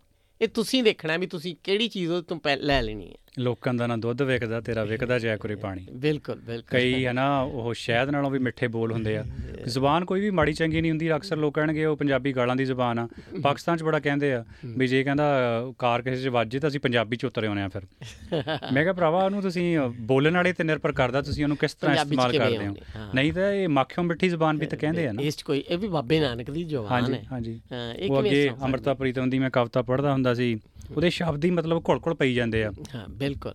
ਇਹ ਤੁਸੀਂ ਦੇਖਣਾ ਵੀ ਤੁਸੀਂ ਕਿਹੜੀ ਚੀਜ਼ ਉਹ ਤੋਂ ਲੈ ਲੈਣੀ ਹੈ। ਲੋਕਾਂ ਦਾ ਨਾ ਦੁੱਧ ਵਿਕਦਾ ਤੇਰਾ ਵਿਕਦਾ ਜੈ ਕਰੇ ਪਾਣੀ। ਬਿਲਕੁਲ ਬਿਲਕੁਲ। ਕਈ ਹੈ ਨਾ ਉਹ ਸ਼ਹਿਦ ਨਾਲੋਂ ਵੀ ਮਿੱਠੇ ਬੋਲ ਹੁੰਦੇ ਆ। ਜ਼ੁਬਾਨ ਕੋਈ ਵੀ ਮਾੜੀ ਚੰਗੀ ਨਹੀਂ ਹੁੰਦੀ ਅਕਸਰ ਲੋਕ ਕਹਿਣਗੇ ਉਹ ਪੰਜਾਬੀ ਗਾਲਾਂ ਦੀ ਜ਼ੁਬਾਨ ਆ। ਪਾਕਿਸਤਾਨ 'ਚ ਬੜਾ ਕਹਿੰਦੇ ਆ ਵੀ ਜੇ ਕਹਿੰਦਾ ਕਾਰ ਕਿਸੇ 'ਚ ਵੱਜੇ ਤਾਂ ਅਸੀਂ ਪੰਜਾਬੀ 'ਚ ਉਤਰੇ ਆਉਂਦੇ ਆ ਫਿਰ। ਮੈਂ ਕਿਹਾ ਭਰਾਵਾ ਉਹਨੂੰ ਤੁਸੀਂ ਬੋਲਣ ਵਾਲੇ ਤੇ ਨਿਰਭਰ ਕਰਦਾ ਤੁਸੀਂ ਉਹਨੂੰ ਕਿਸ ਤਰ੍ਹਾਂ ਇਸਤੇਮਾਲ ਕਰਦੇ ਹਾਂ। ਨਹੀਂ ਤਾਂ ਇਹ ਮੱਖਿਓ ਮਿੱਠੀ ਜ਼ੁਬਾਨ ਵੀ ਤਾਂ ਕਹਿੰਦੇ ਆ ਨਾ। ਇਸ 'ਚ ਕੋਈ ਇਹ ਵੀ ਬਾਬੇ ਨਾਨਕ ਦੀ ਜ਼ੁਬਾਨ ਹਾਂਜੀ ਹੈ। ਹਾਂਜੀ। ਹਾਂ, ਇਹ ਉਹ ਅੱਗੇ ਅੰਮ੍ਰਿਤਾ ਪ੍ਰੀਤਮ ਦੀ ਮੈਂ ਕਵਿਤਾ ਪੜ੍ਹਦਾ ਹੁੰਦਾ ਸੀ ਉਹਦੇ ਸ਼ਬਦ ਹੀ ਮਤਲਬ ਘੁਲ-ਘੁਲ ਪਈ ਜਾਂਦੇ ਆ। ਹਾਂ ਬਿਲਕੁਲ।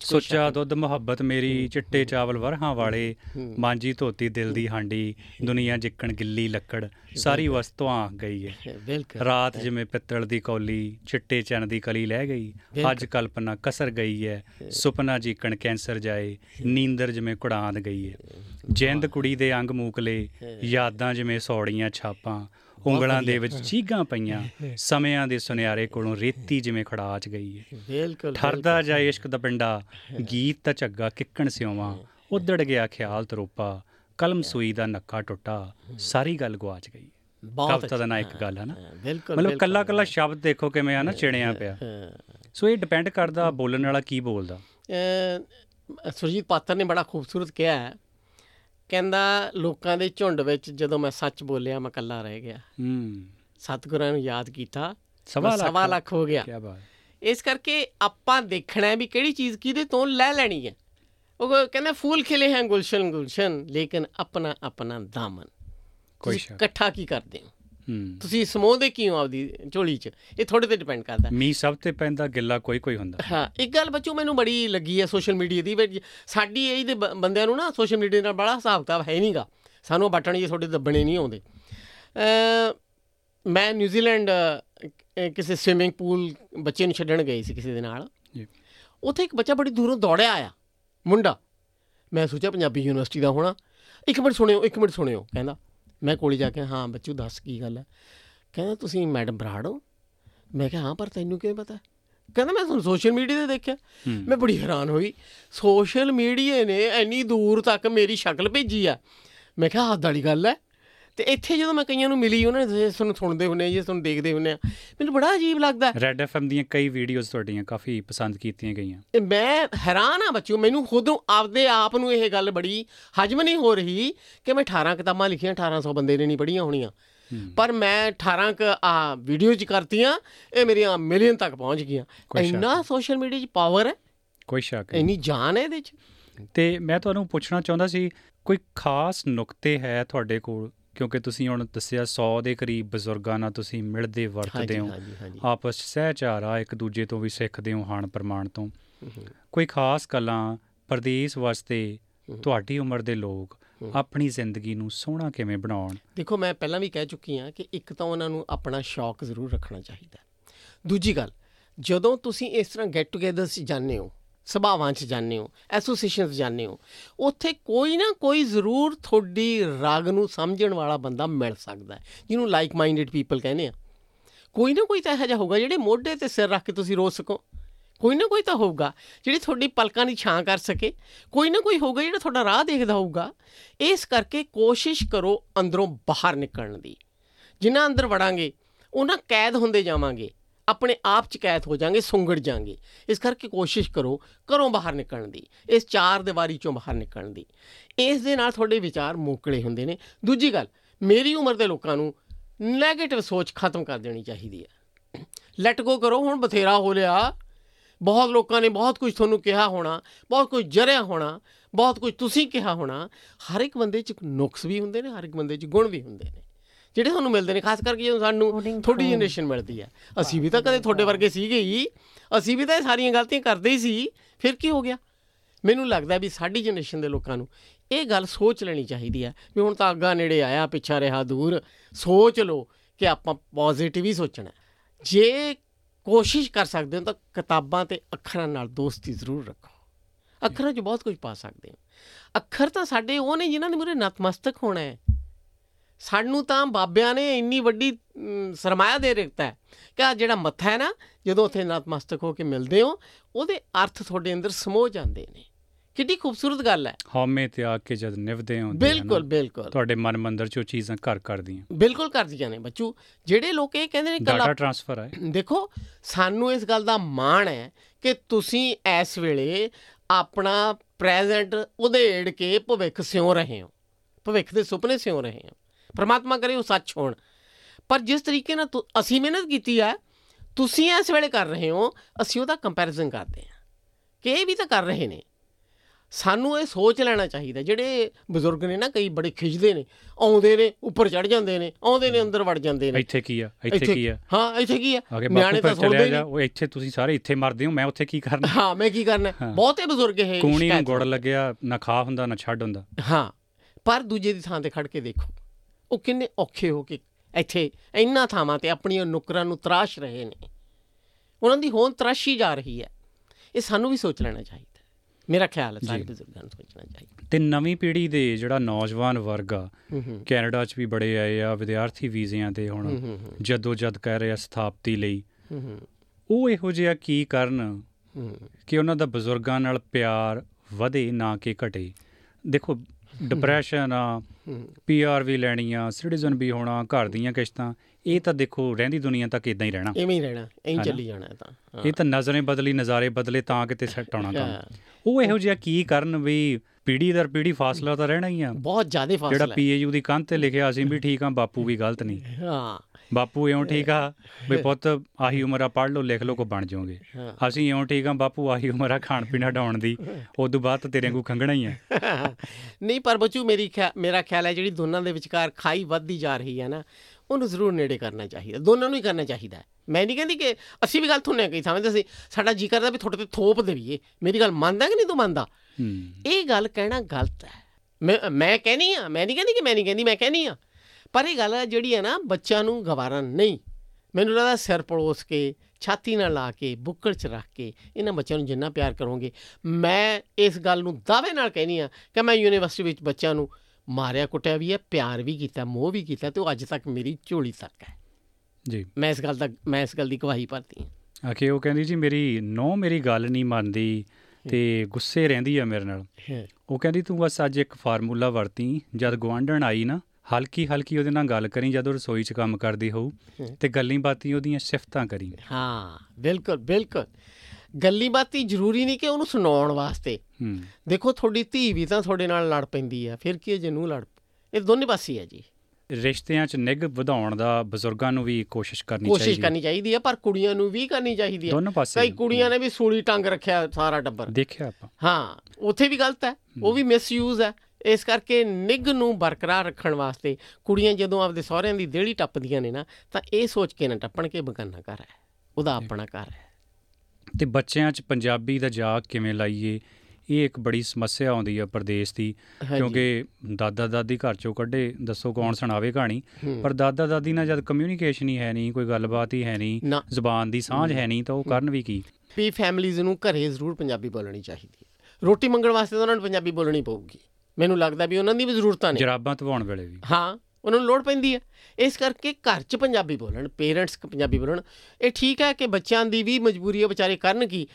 ਸੋਚਾ ਦੁੱਧ ਮੁਹੱਬਤ ਮੇਰੀ ਚਿੱਟੇ ਚਾਵਲ ਵਰਹਾਂ ਵਾਲੇ ਮਾਂਜੀ ਧੋਤੀ ਦਿਲ ਦੀ ਹਾਂਡੀ ਦੁਨੀਆ ਜਿੱਕਣ ਗਿੱਲੀ ਲੱਕੜ ਸਾਰੀ ਵਸਤੂਆਂ ਗਈ ਹੈ। ਬਿਲਕੁਲ। ਰਾਤ ਜਿਵੇਂ ਪਿੱਤਲ ਦੀ ਕੌਲੀ ਚਿੱਟੇ ਚੰਨ ਦੀ ਕਲੀ ਲੈ ਗਈ ਅੱਜ ਕਲਪਨਾ ਕਸਰ ਗਈ ਹੈ। ਸੁਪਨਾ ਜੀਕਣ ਕੈਂਸਰ ਜਾਏ ਨੀਂਦਰ ਜਿਵੇਂ ਕੁੜਾਂਦ ਗਈ ਹੈ। ਜਿੰਦ ਕੁੜੀ ਦੇ ਅੰਗ ਮੂਕਲੇ ਯਾਦਾਂ ਜਿਵੇਂ ਸੌੜੀਆਂ ਛਾਪਾਂ ਉਂਗਲਾਂ ਦੇ ਵਿੱਚ ਚੀਗਾਂ ਪਈਆਂ ਸਮਿਆਂ ਦੇ ਸੁਨਿਆਰੇ ਕੋਲੋਂ ਰੇਤੀ ਜਿਵੇਂ ਖੜਾਚ ਗਈ ਹੈ। ਬਿਲਕੁਲ ਠਰਦਾ ਜਾਏ ਇਸ਼ਕ ਦਾ ਪਿੰਡਾ ਗੀਤ ਤਾਂ ਝੱਗਾ ਕਿੱਕਣ ਸਿਉਵਾਂ ਉਦੜ ਗਿਆ ਖਿਆਲ ਤਰੋਪਾ ਕਲਮ ਸੂਈ ਦਾ ਨੱਕਾ ਟੁੱਟਾ ਸਾਰੀ ਗੱਲ ਗਵਾਚ ਗਈ। ਬਹੁਤ ਦਾ ਨਾ ਇੱਕ ਗੱਲ ਹੈ ਨਾ। ਮਤਲਬ। ਕੱਲਾ ਕੱਲਾ ਸ਼ਬਦ ਦੇਖੋ ਕਿਵੇਂ ਆ ਨਾ ਚਿਣਿਆ ਪਿਆ। ਸੋ ਇਹ ਡਿਪੈਂਡ ਕਰਦਾ ਬੋਲਣ ਵਾਲਾ ਕੀ ਬੋਲਦਾ? ਸੁਰਜੀਤ ਪਾਤਰ ਨੇ ਬੜਾ ਖੂਬਸੂਰਤ ਕਿਹਾ ਹੈ ਕਹਿੰਦਾ ਲੋਕਾਂ ਦੇ ਝੁੰਡ ਵਿੱਚ ਜਦੋਂ ਮੈਂ ਸੱਚ ਬੋਲਿਆ ਮੈਂ ਇਕੱਲਾ ਰਹਿ ਗਿਆ। ਹੂੰ। ਸਤਿਗੁਰਾਂ ਨੂੰ ਯਾਦ ਕੀਤਾ। ਸਵਾ ਲੱਖ। ਹੋ ਗਿਆ। ਕੀ ਬਾਤ। ਇਸ ਕਰਕੇ ਆਪਾਂ ਦੇਖਣਾ ਹੈ ਵੀ ਕਿਹੜੀ ਚੀਜ਼ ਕਿਹਦੇ ਤੋਂ ਲੈ ਲੈਣੀ ਹੈ। ਉਹ ਕਹਿੰਦਾ ਫੂਲ ਖਿਲੇ ਹੈ ਗੁਲਸ਼ਨ ਗੁਲਸ਼ਨ ਲੇਕਿਨ ਆਪਣਾ ਆਪਣਾ ਦਾਮਨ। ਕੋਈ ਇਕੱਠਾ ਕੀ ਕਰਦੇ ਹੂੰ? ਤੁਸੀਂ ਸਮੋਦੇ ਕਿਉਂ ਆਪਦੀ ਝੋਲੀ 'ਚ? ਇਹ ਤੁਹਾਡੇ ਤੇ ਡਿਪੈਂਡ ਕਰਦਾ। ਮੀ ਸਭ ਤੇ ਪੈਂਦਾ ਗਿੱਲਾ ਕੋਈ ਕੋਈ ਹੁੰਦਾ। ਹਾਂ ਇੱਕ ਗੱਲ ਬੱਚੋ ਮੈਨੂੰ ਬੜੀ ਲੱਗੀ ਹੈ ਸੋਸ਼ਲ ਮੀਡੀਆ ਦੀ ਸਾਡੀ ਏਜ ਦੇ ਬੰਦਿਆਂ ਨੂੰ ਨਾ ਸੋਸ਼ਲ ਮੀਡੀਆ ਨਾਲ ਬੜਾ ਹਿਸਾਬ ਕਿਤਾਬ ਹੈ ਨਹੀਂਗਾ ਸਾਨੂੰ ਬਟਨ ਜੇ ਤੁਹਾਡੇ ਦੱਬਣੇ ਨਹੀਂ ਆਉਂਦੇ। ਮੈਂ ਨਿਊਜ਼ੀਲੈਂਡ ਕਿਸੇ ਸਵਿਮਿੰਗ ਪੂਲ ਬੱਚੇ ਨੂੰ ਛੱਡਣ ਗਈ ਸੀ ਕਿਸੇ ਦੇ ਨਾਲ। ਉੱਥੇ ਇੱਕ ਬੱਚਾ ਬੜੀ ਦੂਰੋਂ ਦੌੜਿਆ ਆਇਆ ਮੁੰਡਾ। ਮੈਂ ਸੋਚਿਆ ਪੰਜਾਬੀ ਯੂਨੀਵਰਸਿਟੀ ਦਾ ਹੋਣਾ। ਇੱਕ ਮਿੰਟ ਸੁਣਿਓ ਇੱਕ ਮਿੰਟ ਸੁਣਿਓ ਕਹਿੰਦਾ। ਮੈਂ ਕੋਲੇ ਜਾ ਕੇ ਹਾਂ ਬੱਚੂ ਦੱਸ ਕੀ ਗੱਲ ਹੈ ਕਹਿੰਦਾ ਤੁਸੀਂ ਮੈਡਮ ਬਰਾੜ ਹੋ? ਮੈਂ ਕਿਹਾ ਹਾਂ ਪਰ ਤੈਨੂੰ ਕਿਵੇਂ ਪਤਾ? ਕਹਿੰਦਾ ਮੈਂ ਤੁਹਾਨੂੰ ਸੋਸ਼ਲ ਮੀਡੀਆ ਤੇ ਦੇਖਿਆ। ਮੈਂ ਬੜੀ ਹੈਰਾਨ ਹੋਈ ਸੋਸ਼ਲ ਮੀਡੀਆ ਨੇ ਇੰਨੀ ਦੂਰ ਤੱਕ ਮੇਰੀ ਸ਼ਕਲ ਭੇਜੀ ਆ। ਮੈਂ ਕਿਹਾ ਹੱਦ ਵਾਲੀ ਗੱਲ ਹੈ ਤੇ ਇੱਥੇ ਜਦੋਂ ਮੈਂ ਕਈਆਂ ਨੂੰ ਮਿਲੀ ਉਹਨਾਂ ਨੇ ਤੁਹਾਨੂੰ ਸੁਣਦੇ ਹੁੰਨੇ ਜੇ ਤੁਹਾਨੂੰ ਦੇਖਦੇ ਹੁੰਨੇ ਆ। ਮੈਨੂੰ ਬੜਾ ਅਜੀਬ ਲੱਗਦਾ। ਰੈੱਡ ਐਫਐਮ ਦੀਆਂ ਕਈ ਵੀਡੀਓਜ਼ ਤੁਹਾਡੀਆਂ ਕਾਫੀ ਪਸੰਦ ਕੀਤੀਆਂ ਗਈਆਂ। ਮੈਂ ਹੈਰਾਨ ਆ ਬੱਚਿਓ ਮੈਨੂੰ ਖੁਦ ਨੂੰ ਆਪਦੇ ਆਪ ਨੂੰ ਇਹ ਗੱਲ ਬੜੀ ਹਜਮ ਨਹੀਂ ਹੋ ਰਹੀ ਕਿ ਮੈਂ 18 ਕਿਤਾਬਾਂ ਲਿਖੀਆਂ 1800 ਬੰਦੇ ਨੇ ਨਹੀਂ ਪੜ੍ਹੀਆਂ ਹੋਣੀਆਂ। ਪਰ ਮੈਂ 18 ਕ ਆ ਵੀਡੀਓ ਚ ਕਰਤੀਆਂ ਇਹ ਮੇਰੀਆਂ ਮਿਲੀਅਨ ਤੱਕ ਪਹੁੰਚ ਗਈਆਂ। ਇੰਨਾ ਸੋਸ਼ਲ ਮੀਡੀਆ 'ਚ ਪਾਵਰ ਹੈ। ਕੋਈ ਸ਼ੱਕ ਨਹੀਂ। ਇੰਨੀ ਜਾਨ ਹੈ ਇਹਦੇ 'ਚ। ਤੇ ਮੈਂ ਤੁਹਾਨੂੰ ਪੁੱਛਣਾ ਚਾਹੁੰਦਾ ਸੀ ਕੋਈ ਖਾਸ ਨੁਕਤੇ ਹੈ ਤੁਹਾਡੇ ਕੋਲ? ਕਿਉਂਕਿ ਤੁਸੀਂ ਹੁਣ ਦੱਸਿਆ 100 ਦੇ ਕਰੀਬ ਬਜ਼ੁਰਗਾਂ ਨਾਲ ਤੁਸੀਂ ਮਿਲਦੇ ਵਰਤਦੇ ਹੋ। ਆਪਸ 'ਚ ਸਹਿਚਾਰ ਇੱਕ ਦੂਜੇ ਤੋਂ ਵੀ ਸਿੱਖਦੇ ਹੋ ਹਾਣ ਪ੍ਰਮਾਣ ਤੋਂ। ਕੋਈ ਖਾਸ ਗੱਲਾਂ ਪਰਦੇਸ ਵਾਸਤੇ ਤੁਹਾਡੀ ਉਮਰ ਦੇ ਲੋਕ ਆਪਣੀ ਜ਼ਿੰਦਗੀ ਨੂੰ ਸੋਹਣਾ ਕਿਵੇਂ ਬਣਾਉਣ? ਦੇਖੋ ਮੈਂ ਪਹਿਲਾਂ ਵੀ ਕਹਿ ਚੁੱਕੀ ਹਾਂ ਕਿ ਇੱਕ ਤਾਂ ਉਹਨਾਂ ਨੂੰ ਆਪਣਾ ਸ਼ੌਕ ਜ਼ਰੂਰ ਰੱਖਣਾ ਚਾਹੀਦਾ। ਦੂਜੀ ਗੱਲ ਜਦੋਂ ਤੁਸੀਂ ਇਸ ਤਰ੍ਹਾਂ ਗੈਟ ਟੂਗੇਦਰਸ 'ਚ ਜਾਂਦੇ ਹੋ ਸਭਾਵਾਂ 'ਚ ਜਾਂਦੇ ਹੋ ਐਸੋਸੀਏਸ਼ਨਸ ਜਾਂਦੇ ਹੋ, ਉੱਥੇ ਕੋਈ ਨਾ ਕੋਈ ਜ਼ਰੂਰ ਤੁਹਾਡੀ ਰਾਗ ਨੂੰ ਸਮਝਣ ਵਾਲਾ ਬੰਦਾ ਮਿਲ ਸਕਦਾ ਹੈ, ਜਿਹਨੂੰ ਲਾਈਕ ਮਾਈਂਡਡ ਪੀਪਲ ਕਹਿੰਦੇ ਆ। ਕੋਈ ਨਾ ਕੋਈ ਤਾਂ ਇਹੋ ਜਿਹਾ ਹੋਊਗਾ ਜਿਹੜੇ ਮੋਢੇ ਤੇ ਸਿਰ ਰੱਖ ਕੇ ਤੁਸੀਂ ਰੋ ਸਕੋ। ਕੋਈ ਨਾ ਕੋਈ ਤਾਂ ਹੋਊਗਾ, ਜਿਹੜੀ ਤੁਹਾਡੀ ਪਲਕਾਂ ਦੀ ਛਾਂ ਕਰ ਸਕੇ। ਕੋਈ ਨਾ ਕੋਈ ਹੋਊਗਾ ਜਿਹੜਾ ਤੁਹਾਡਾ ਰਾਹ ਦੇਖਦਾ ਹੋਊਗਾ। ਇਸ ਕਰਕੇ ਕੋਸ਼ਿਸ਼ ਕਰੋ ਅੰਦਰੋਂ ਬਾਹਰ ਨਿਕਲਣ ਦੀ। ਜਿੰਨਾ ਅੰਦਰ ਵੜਾਂਗੇ ਉਹਨਾਂ ਕੈਦ ਹੁੰਦੇ ਜਾਵਾਂਗੇ। ਆਪਣੇ ਆਪ ਚ ਕੈਦ ਹੋ ਜਾਾਂਗੇ, ਸੁੰਗੜ ਜਾਾਂਗੇ। ਇਸ ਕਰਕੇ ਕੋਸ਼ਿਸ਼ ਕਰੋ, ਘਰੋਂ ਬਾਹਰ ਨਿਕਲਣ ਦੀ, ਇਸ ਚਾਰ ਦੀਵਾਰੀ ਚੋਂ ਬਾਹਰ ਨਿਕਲਣ ਦੀ। ਇਸ ਦੇ ਨਾਲ ਤੁਹਾਡੇ ਵਿਚਾਰ ਮੋਕਲੇ ਹੁੰਦੇ ਨੇ। ਦੂਜੀ ਗੱਲ, ਮੇਰੀ ਉਮਰ ਦੇ ਲੋਕਾਂ ਨੂੰ 네ਗੇਟਿਵ ਸੋਚ ਖਤਮ ਕਰ ਦੇਣੀ ਚਾਹੀਦੀ ਹੈ। ਲੈਟ ਗੋ ਕਰੋ, ਹੁਣ ਬਥੇਰਾ ਹੋ ਲਿਆ। ਬਹੁਤ ਲੋਕਾਂ ਨੇ ਬਹੁਤ ਕੁਝ ਤੁਹਾਨੂੰ ਕਿਹਾ ਹੋਣਾ, ਬਹੁਤ ਕੁਝ ਜਰਿਆ ਹੋਣਾ, ਬਹੁਤ ਕੁਝ ਤੁਸੀਂ ਕਿਹਾ ਹੋਣਾ। ਹਰ ਇੱਕ ਬੰਦੇ 'ਚ ਨੁਕਸ ਵੀ ਹੁੰਦੇ ਨੇ, ਹਰ ਇੱਕ ਬੰਦੇ 'ਚ ਗੁਣ ਵੀ ਹੁੰਦੇ ਨੇ। ਜਿਹੜੇ ਤੁਹਾਨੂੰ ਮਿਲਦੇ ਨੇ ਖਾਸ ਕਰਕੇ ਜਦੋਂ ਸਾਨੂੰ ਥੋੜੀ ਜਨਰੇਸ਼ਨ ਮਿਲਦੀ ਹੈ। ਅਸੀਂ ਵੀ ਤਾਂ ਕਦੇ ਤੁਹਾਡੇ ਵਰਗੇ ਸੀਗੇ ਹੀ। ਅਸੀਂ ਵੀ ਤਾਂ ਇਹ ਸਾਰੀਆਂ ਗਲਤੀਆਂ ਕਰਦੇ ਹੀ ਸੀ। ਫਿਰ ਕੀ ਹੋ ਗਿਆ? ਮੈਨੂੰ ਲੱਗਦਾ ਵੀ ਸਾਡੀ ਜਨਰੇਸ਼ਨ ਦੇ ਲੋਕਾਂ ਨੂੰ ਇਹ ਗੱਲ ਸੋਚ ਲੈਣੀ ਚਾਹੀਦੀ ਹੈ ਵੀ ਹੁਣ ਤਾਂ ਅੱਗਾ ਨੇੜੇ ਆਇਆ ਪਿੱਛਾ ਰਿਹਾ ਦੂਰ। ਸੋਚ ਲਓ ਕਿ ਆਪਾਂ ਪੋਜ਼ਿਟਿਵ ਹੀ ਸੋਚਣਾ। ਜੇ ਕੋਸ਼ਿਸ਼ ਕਰ ਸਕਦੇ ਹੋ ਤਾਂ ਕਿਤਾਬਾਂ ਤੇ ਅੱਖਰਾਂ ਨਾਲ ਦੋਸਤੀ ਜ਼ਰੂਰ ਰੱਖੋ। ਅੱਖਰਾਂ 'ਚ ਬਹੁਤ ਕੁਝ ਪਾ ਸਕਦੇ ਹੋ। ਅੱਖਰ ਤਾਂ ਸਾਡੇ ਉਹ ਨੇ ਜਿਨ੍ਹਾਂ ਦੇ ਮੂਰੇ ਨਤਮਸਤਕ ਹੋਣਾ ਹੈ। ਸਾਨੂੰ ਤਾਂ ਬਾਬਿਆਂ ਨੇ ਇੰਨੀ ਵੱਡੀ ਸਰਮਾਇਆ ਦੇ ਦਿੱਤਾ ਹੈ ਕਿ ਆਹ ਜਿਹੜਾ ਮੱਥਾ ਹੈ ਨਾ ਜਦੋਂ ਉੱਥੇ ਨਤਮਸਤਕ ਹੋ ਕੇ ਮਿਲਦੇ ਹੋ ਉਹਦੇ ਅਰਥ ਤੁਹਾਡੇ ਅੰਦਰ ਸਮੋ ਜਾਂਦੇ ਨੇ। ਕਿੰਨੀ ਖੂਬਸੂਰਤ ਗੱਲ ਹੈ। ਹਉਮੈ ਤੇ ਆ ਕੇ ਜਦ ਨਿਭਦੇ ਹੋ ਬਿਲਕੁਲ ਬਿਲਕੁਲ। ਤੁਹਾਡੇ ਮਨ ਮੰਦਰ 'ਚੋਂ ਚੀਜ਼ਾਂ ਘਰ ਕਰਦੀਆਂ ਬਿਲਕੁਲ ਕਰਦੀਆਂ ਨੇ ਬੱਚੂ। ਜਿਹੜੇ ਲੋਕ ਇਹ ਕਹਿੰਦੇ ਨੇ ਡਾਟਾ ਕੱਲਾ ਟਰਾਂਸਫਰ ਹੈ। ਦੇਖੋ ਸਾਨੂੰ ਇਸ ਗੱਲ ਦਾ ਮਾਣ ਹੈ ਕਿ ਤੁਸੀਂ ਇਸ ਵੇਲੇ ਆਪਣਾ ਪ੍ਰੈਜ਼ੈਂਟ ਉਧੇੜ ਕੇ ਭਵਿੱਖ ਸਿਉ ਰਹੇ ਹੋ। ਭਵਿੱਖ ਦੇ ਸੁਪਨੇ ਸਿਉ ਰਹੇ ਹੋ। ਪ੍ਰਮਾਤਮਾ ਕਰੇ ਉਹ ਸੱਚ ਹੋਣ। ਪਰ ਜਿਸ ਤਰੀਕੇ ਨਾਲ ਅਸੀਂ ਮਿਹਨਤ ਕੀਤੀ ਹੈ ਤੁਸੀਂ ਇਸ ਵੇਲੇ ਕਰ ਰਹੇ ਹੋ ਅਸੀਂ ਉਹਦਾ ਕੰਪੈਰੀਜ਼ਨ ਕਰਦੇ ਹਾਂ। ਕਿ ਇਹ ਵੀ ਤਾਂ ਕਰ ਰਹੇ ਨੇ। ਸਾਨੂੰ ਇਹ ਸੋਚ ਲੈਣਾ ਚਾਹੀਦਾ। ਜਿਹੜੇ ਬਜ਼ੁਰਗ ਨੇ ਨਾ ਕਈ ਬੜੇ ਖਿੱਚਦੇ ਨੇ ਆਉਂਦੇ ਨੇ ਉੱਪਰ ਚੜ ਜਾਂਦੇ ਨੇ ਆਉਂਦੇ ਨੇ ਅੰਦਰ ਵੜ ਜਾਂਦੇ ਨੇ। ਇੱਥੇ ਕੀ ਆ? ਇੱਥੇ ਕੀ ਆ? ਹਾਂ ਇੱਥੇ ਕੀ ਆ? ਨਿਆਣੇ ਤਾਂ ਜਾ ਨਹੀਂ। ਉਹ ਇੱਥੇ ਤੁਸੀਂ ਸਾਰੇ ਇੱਥੇ ਮਰਦੇ ਹੋ ਮੈਂ ਉੱਥੇ ਕੀ ਕਰਨਾ? ਹਾਂ ਮੈਂ ਕੀ ਕਰਨਾ। ਬਹੁਤੇ ਬਜ਼ੁਰਗ ਇਹ ਕੂਣੀ ਨੂੰ ਗੁੜ। ਲੱਗਿਆ ਨਾ ਖਾ ਹੁੰਦਾ ਨਾ ਛੱਡ ਹੁੰਦਾ। ਹਾਂ ਪਰ ਦੂਜੇ ਦੀ ਥਾਂ ਤੇ ਖੜ ਕੇ ਦੇਖੋ। ਉਹ ਕਿੰਨੇ ਔਖੇ ਹੋ ਕੇ ਇੱਥੇ ਇੰਨਾ ਥਾਵਾਂ ਤੇ ਆਪਣੀਆਂ ਨੁਕਰਾਂ ਨੂੰ ਤਰਾਸ਼ ਰਹੇ ਨੇ। ਉਹਨਾਂ ਦੀ ਹੋਂਦ ਤਰਾਸ਼ੀ ਜਾ ਰਹੀ ਹੈ। ਇਹ ਸਾਨੂੰ ਵੀ ਸੋਚ ਲੈਣਾ ਚਾਹੀਦਾ। ਮੇਰਾ ਖਿਆਲ ਹੈ ਸਾਰੇ। ਬਜ਼ੁਰਗਾਂ ਨੂੰ ਸੋਚਣਾ ਚਾਹੀਦਾ ਤੇ ਨਵੀਂ ਪੀੜ੍ਹੀ ਦੇ ਜਿਹੜਾ ਨੌਜਵਾਨ ਵਰਗ ਆ ਕੈਨੇਡਾ 'ਚ ਵੀ ਬੜੇ ਆਏ ਆ ਵਿਦਿਆਰਥੀ ਵੀਜ਼ਿਆਂ ਤੇ ਹੁਣ ਜਦੋ ਜਦ ਕਹਿ ਰਹੇ ਆ ਸਥਾਪਤੀ ਲਈ। ਉਹ ਇਹੋ ਜਿਹਾ ਕੀ ਕਰਨ ਕਿ ਉਹਨਾਂ ਦਾ ਬਜ਼ੁਰਗਾਂ ਨਾਲ ਪਿਆਰ ਵਧੇ ਨਾ ਕਿ ਘਟੇ? ਦੇਖੋ ਡਿਪਰੈਸ਼ਨ ਆ ਪੀਆਰ ਵੀ ਲੈਣੀ ਆ ਸਿਟੀਜ਼ਨ ਵੀ ਹੋਣਾ ਘਰ ਦੀਆਂ ਕਿਸ਼ਤਾਂ ਇਹ ਤਾਂ ਦੇਖੋ ਰਹਿੰਦੀ ਦੁਨੀਆ ਤੱਕ ਇਦਾਂ ਹੀ ਰਹਿਣਾ ਐਵੇਂ ਹੀ ਰਹਿਣਾ ਐਂ? ਚੱਲੀ ਜਾਣਾ ਤਾਂ। ਇਹ ਤਾਂ ਨਜ਼ਰੇ ਬਦਲੀ ਨਜ਼ਾਰੇ ਬਦਲੇ ਤਾਂ ਕਿਤੇ ਸੈੱਟ ਆਉਣਾ ਕੰਮ ਉਹ ਇਹੋ ਜਿਹਾ ਕੀ ਕਰਨ ਵੀ ਪੀੜੀ ਦਰ ਪੀੜੀ ਫਾਸਲਾ ਤਾਂ ਰਹਿਣਾ ਹੀ ਆ ਬਹੁਤ ਜ਼ਿਆਦਾ ਫਾਸਲਾ ਜਿਹੜਾ। ਪੀਏਯੂ ਦੀ ਕੰਧ ਤੇ ਲਿਖਿਆ ਅਸੀਂ ਵੀ ਠੀਕ ਆ ਬਾਪੂ ਵੀ ਗਲਤ ਨਹੀਂ ਹਾਂ ਬਾਪੂ ਇਉਂ ਠੀਕ ਆ? ਵੀ ਪੁੱਤ ਆਹੀ ਉਮਰ ਆ ਪੜ੍ਹ ਲਓ ਲਿਖ ਲਓ ਕੋ ਬਣ ਜਾਓਗੇ। ਅਸੀਂ ਇਉਂ ਠੀਕ ਆ ਬਾਪੂ ਆਹੀ ਉਮਰ ਆ ਖਾਣ ਪੀਣਾ ਢਾਉਣ ਦੀ। ਬਾਅਦ ਤਾਂ ਤੇਰੇ ਵਾਂਗੂ ਖੰਗਣਾ ਹੀ ਆ। ਨਹੀਂ ਪਰ ਬੱਚੂ ਮੇਰੀ ਮੇਰਾ ਖਿਆਲ ਹੈ ਜਿਹੜੀ ਦੋਨਾਂ ਦੇ ਵਿਚਕਾਰ ਖਾਈ ਵੱਧਦੀ ਜਾ ਰਹੀ ਹੈ ਨਾ ਉਹਨੂੰ ਜ਼ਰੂਰ ਨੇੜੇ ਕਰਨਾ ਚਾਹੀਦਾ ਦੋਨਾਂ ਨੂੰ ਹੀ ਕਰਨਾ ਚਾਹੀਦਾ। ਮੈਂ ਨਹੀਂ ਕਹਿੰਦੀ ਕਿ ਅਸੀਂ ਵੀ ਗੱਲ ਤੁਹਾਨੂੰ ਕਹੀ ਸਮਝਦੇ ਸੀ ਸਾਡਾ ਜੀ ਕਰਦਾ ਵੀ ਤੁਹਾਡੇ ਤੇ ਥੋਪ ਦੇਈਏ ਮੇਰੀ ਗੱਲ ਮੰਨਦਾ ਕਿ ਨਹੀਂ ਤੂੰ ਮੰਨਦਾ? ਇਹ ਗੱਲ ਕਹਿਣਾ ਗਲਤ ਹੈ। ਮੈਂ ਮੈਂ ਕਹਿਨੀ ਆ ਮੈਂ ਨਹੀਂ ਕਹਿੰਦੀ ਕਿ ਮੈਂ ਨਹੀਂ ਕਹਿੰਦੀ ਮੈਂ ਕਹਿਨੀ ਆ। ਪਰ ਇਹ ਗੱਲ ਜਿਹੜੀ ਹੈ ਨਾ ਬੱਚਿਆਂ ਨੂੰ ਗਵਾਰਾ ਨਹੀਂ। ਮੈਨੂੰ ਲੱਗਦਾ ਸਿਰ ਪੜੋਸ ਕੇ ਛਾਤੀ ਨਾਲ ਲਾ ਕੇ ਬੁੱਕਲ 'ਚ ਰੱਖ ਕੇ ਇਹਨਾਂ ਬੱਚਿਆਂ ਨੂੰ ਜਿੰਨਾ ਪਿਆਰ ਕਰੋਗੇ। ਮੈਂ ਇਸ ਗੱਲ ਨੂੰ ਦਾਅਵੇ ਨਾਲ ਕਹਿਨੀ ਆ ਕਿ ਮੈਂ ਯੂਨੀਵਰਸਿਟੀ ਵਿੱਚ ਬੱਚਿਆਂ ਨੂੰ ਮਾਰਿਆ ਕੁੱਟਿਆ ਵੀ ਹੈ ਪਿਆਰ ਵੀ ਕੀਤਾ ਮੋਹ ਵੀ ਕੀਤਾ ਤੇ ਉਹ ਅੱਜ ਤੱਕ ਮੇਰੀ ਝੋਲੀ ਤੱਕ ਹੈ। ਜੀ। ਮੈਂ ਇਸ ਗੱਲ ਦਾ ਮੈਂ ਇਸ ਗੱਲ ਦੀ ਗਵਾਹੀ ਭਰਦੀ ਹਾਂ। ਆਖੇ ਉਹ ਕਹਿੰਦੀ ਜੀ ਮੇਰੀ ਨੋ ਮੇਰੀ ਗੱਲ ਨਹੀਂ ਮੰਨਦੀ ਤੇ ਗੁੱਸੇ ਰਹਿੰਦੀ ਆ ਮੇਰੇ ਨਾਲ। ਉਹ ਕਹਿੰਦੀ ਤੂੰ ਬਸ ਅੱਜ ਇੱਕ ਫਾਰਮੂਲਾ ਵਰਤੀ ਜਦ ਗਵਾਂਢਣ ਆਈ ਨਾ ਹਲਕੀ ਹਲਕੀ ਉਹਦੇ ਨਾਲ ਗੱਲ ਕਰੀ ਜਦੋਂ ਰਸੋਈ 'ਚ ਕੰਮ ਕਰਦੀ ਹੋਊ ਤੇ ਗੱਲਾਂ ਬਾਤੀ ਉਹਦੀਆਂ ਸਿਫਤਾਂ ਕਰੀ। ਹਾਂ ਬਿਲਕੁਲ ਬਿਲਕੁਲ। ਗੱਲੀ ਬਾਤੀ ਜ਼ਰੂਰੀ ਨਹੀਂ ਕਿ ਉਹਨੂੰ ਸੁਣਾਉਣ ਵਾਸਤੇ। ਦੇਖੋ ਤੁਹਾਡੀ ਧੀ ਵੀ ਤਾਂ ਤੁਹਾਡੇ ਨਾਲ ਲੜ ਪੈਂਦੀ ਹੈ ਫਿਰ ਕੀ ਹੈ ਜੇ ਨੂੰ ਲੜ ਇਹ ਦੋਨੇ ਪਾਸੇ ਹੈ ਜੀ। ਰਿਸ਼ਤਿਆਂ 'ਚ ਨਿੱਘ ਵਧਾਉਣ ਦਾ ਬਜ਼ੁਰਗਾਂ ਨੂੰ ਵੀ ਕੋਸ਼ਿਸ਼ ਕਰਨੀ ਕੋਸ਼ਿਸ਼ ਚਾਹੀਦੀ ਹੈ। ਕਰਨੀ ਚਾਹੀਦੀ ਹੈ ਪਰ ਕੁੜੀਆਂ ਨੂੰ ਵੀ ਕਰਨੀ ਚਾਹੀਦੀ ਹੈ ਦੋਨੋਂ ਪਾਸੇ ਕਈ ਕੁੜੀਆਂ ਨੇ ਵੀ ਸੂਲੀ ਟੰਗ ਰੱਖਿਆ ਸਾਰਾ ਟੱਬਰ। ਦੇਖਿਆ ਆਪਾਂ। ਹਾਂ ਉੱਥੇ ਵੀ ਗਲਤ ਹੈ ਉਹ ਵੀ ਮਿਸਯੂਜ਼ ਹੈ। ਇਸ ਕਰਕੇ ਨਿੱਘ ਨੂੰ ਬਰਕਰਾਰ ਰੱਖਣ ਵਾਸਤੇ ਕੁੜੀਆਂ ਜਦੋਂ ਆਪਦੇ ਸਹੁਰਿਆਂ ਦੀ ਦੇਹੜੀ ਟੱਪਦੀਆਂ ਨੇ ਨਾ ਤਾਂ ਇਹ ਸੋਚ ਕੇ ਨਾ ਟੱਪਣ ਕੇ ਬਗਾਨਾ ਘਰ ਹੈ ਉਹਦਾ ਆਪਣਾ ਘਰ ਹੈ। ਤੇ ਬੱਚਿਆਂ 'ਚ ਪੰਜਾਬੀ ਦਾ ਜਾਗ ਕਿਵੇਂ ਲਾਈਏ ਇਹ ਇੱਕ ਬੜੀ ਸਮੱਸਿਆ ਆਉਂਦੀ ਆ ਪ੍ਰਦੇਸ਼ ਦੀ। ਕਿਉਂਕਿ ਦਾਦਾ ਦਾਦੀ ਘਰ ਚੋਂ ਕੱਢੇ ਦੱਸੋ ਕੌਣ ਸੁਣਾਵੇ ਕਹਾਣੀ। ਪਰ ਦਾਦਾ ਦਾਦੀ ਨਾਲ ਜਦ ਕਮਿਊਨੀਕੇਸ਼ਨ ਹੀ ਹੈ ਨਹੀਂ ਕੋਈ ਗੱਲਬਾਤ ਹੀ ਹੈ ਨਹੀਂ ਜ਼ੁਬਾਨ ਦੀ ਸਾਂਝ ਹੈ ਨਹੀਂ ਤਾਂ ਉਹ ਕਰਨ ਵੀ ਕੀ? ਵੀ ਫੈਮਿਲੀਜ਼ ਨੂੰ ਘਰੇ ਜ਼ਰੂਰ ਪੰਜਾਬੀ ਬੋਲਣੀ ਚਾਹੀਦੀ ਹੈ। ਰੋਟੀ ਮੰਗਣ ਵਾਸਤੇ ਤਾਂ ਉਹਨਾਂ ਨੂੰ ਪੰਜਾਬੀ ਬੋਲਣੀ ਪਊਗੀ। ਮੈਨੂੰ ਲੱਗਦਾ ਵੀ ਉਹਨਾਂ ਦੀ ਵੀ ਜ਼ਰੂਰਤਾਂ ਨੇ। ਜਰਾਬਾਂ ਧਵਾਉਣ ਵੇਲੇ ਵੀ। ਹਾਂ ਉਹਨਾਂ ਨੂੰ ਲੋੜ ਪੈਂਦੀ ਹੈ। ਇਸ ਕਰਕੇ ਘਰ 'ਚ ਪੰਜਾਬੀ ਬੋਲਣ ਪੇਰੈਂਟਸ ਪੰਜਾਬੀ ਬੋਲਣ। ਇਹ ਠੀਕ ਹੈ ਕਿ ਬੱਚਿਆਂ ਦੀ ਵੀ ਮਜਬੂਰੀ ਹੈ ਵਿਚਾਰੇ ਕਰਨ ਕੀ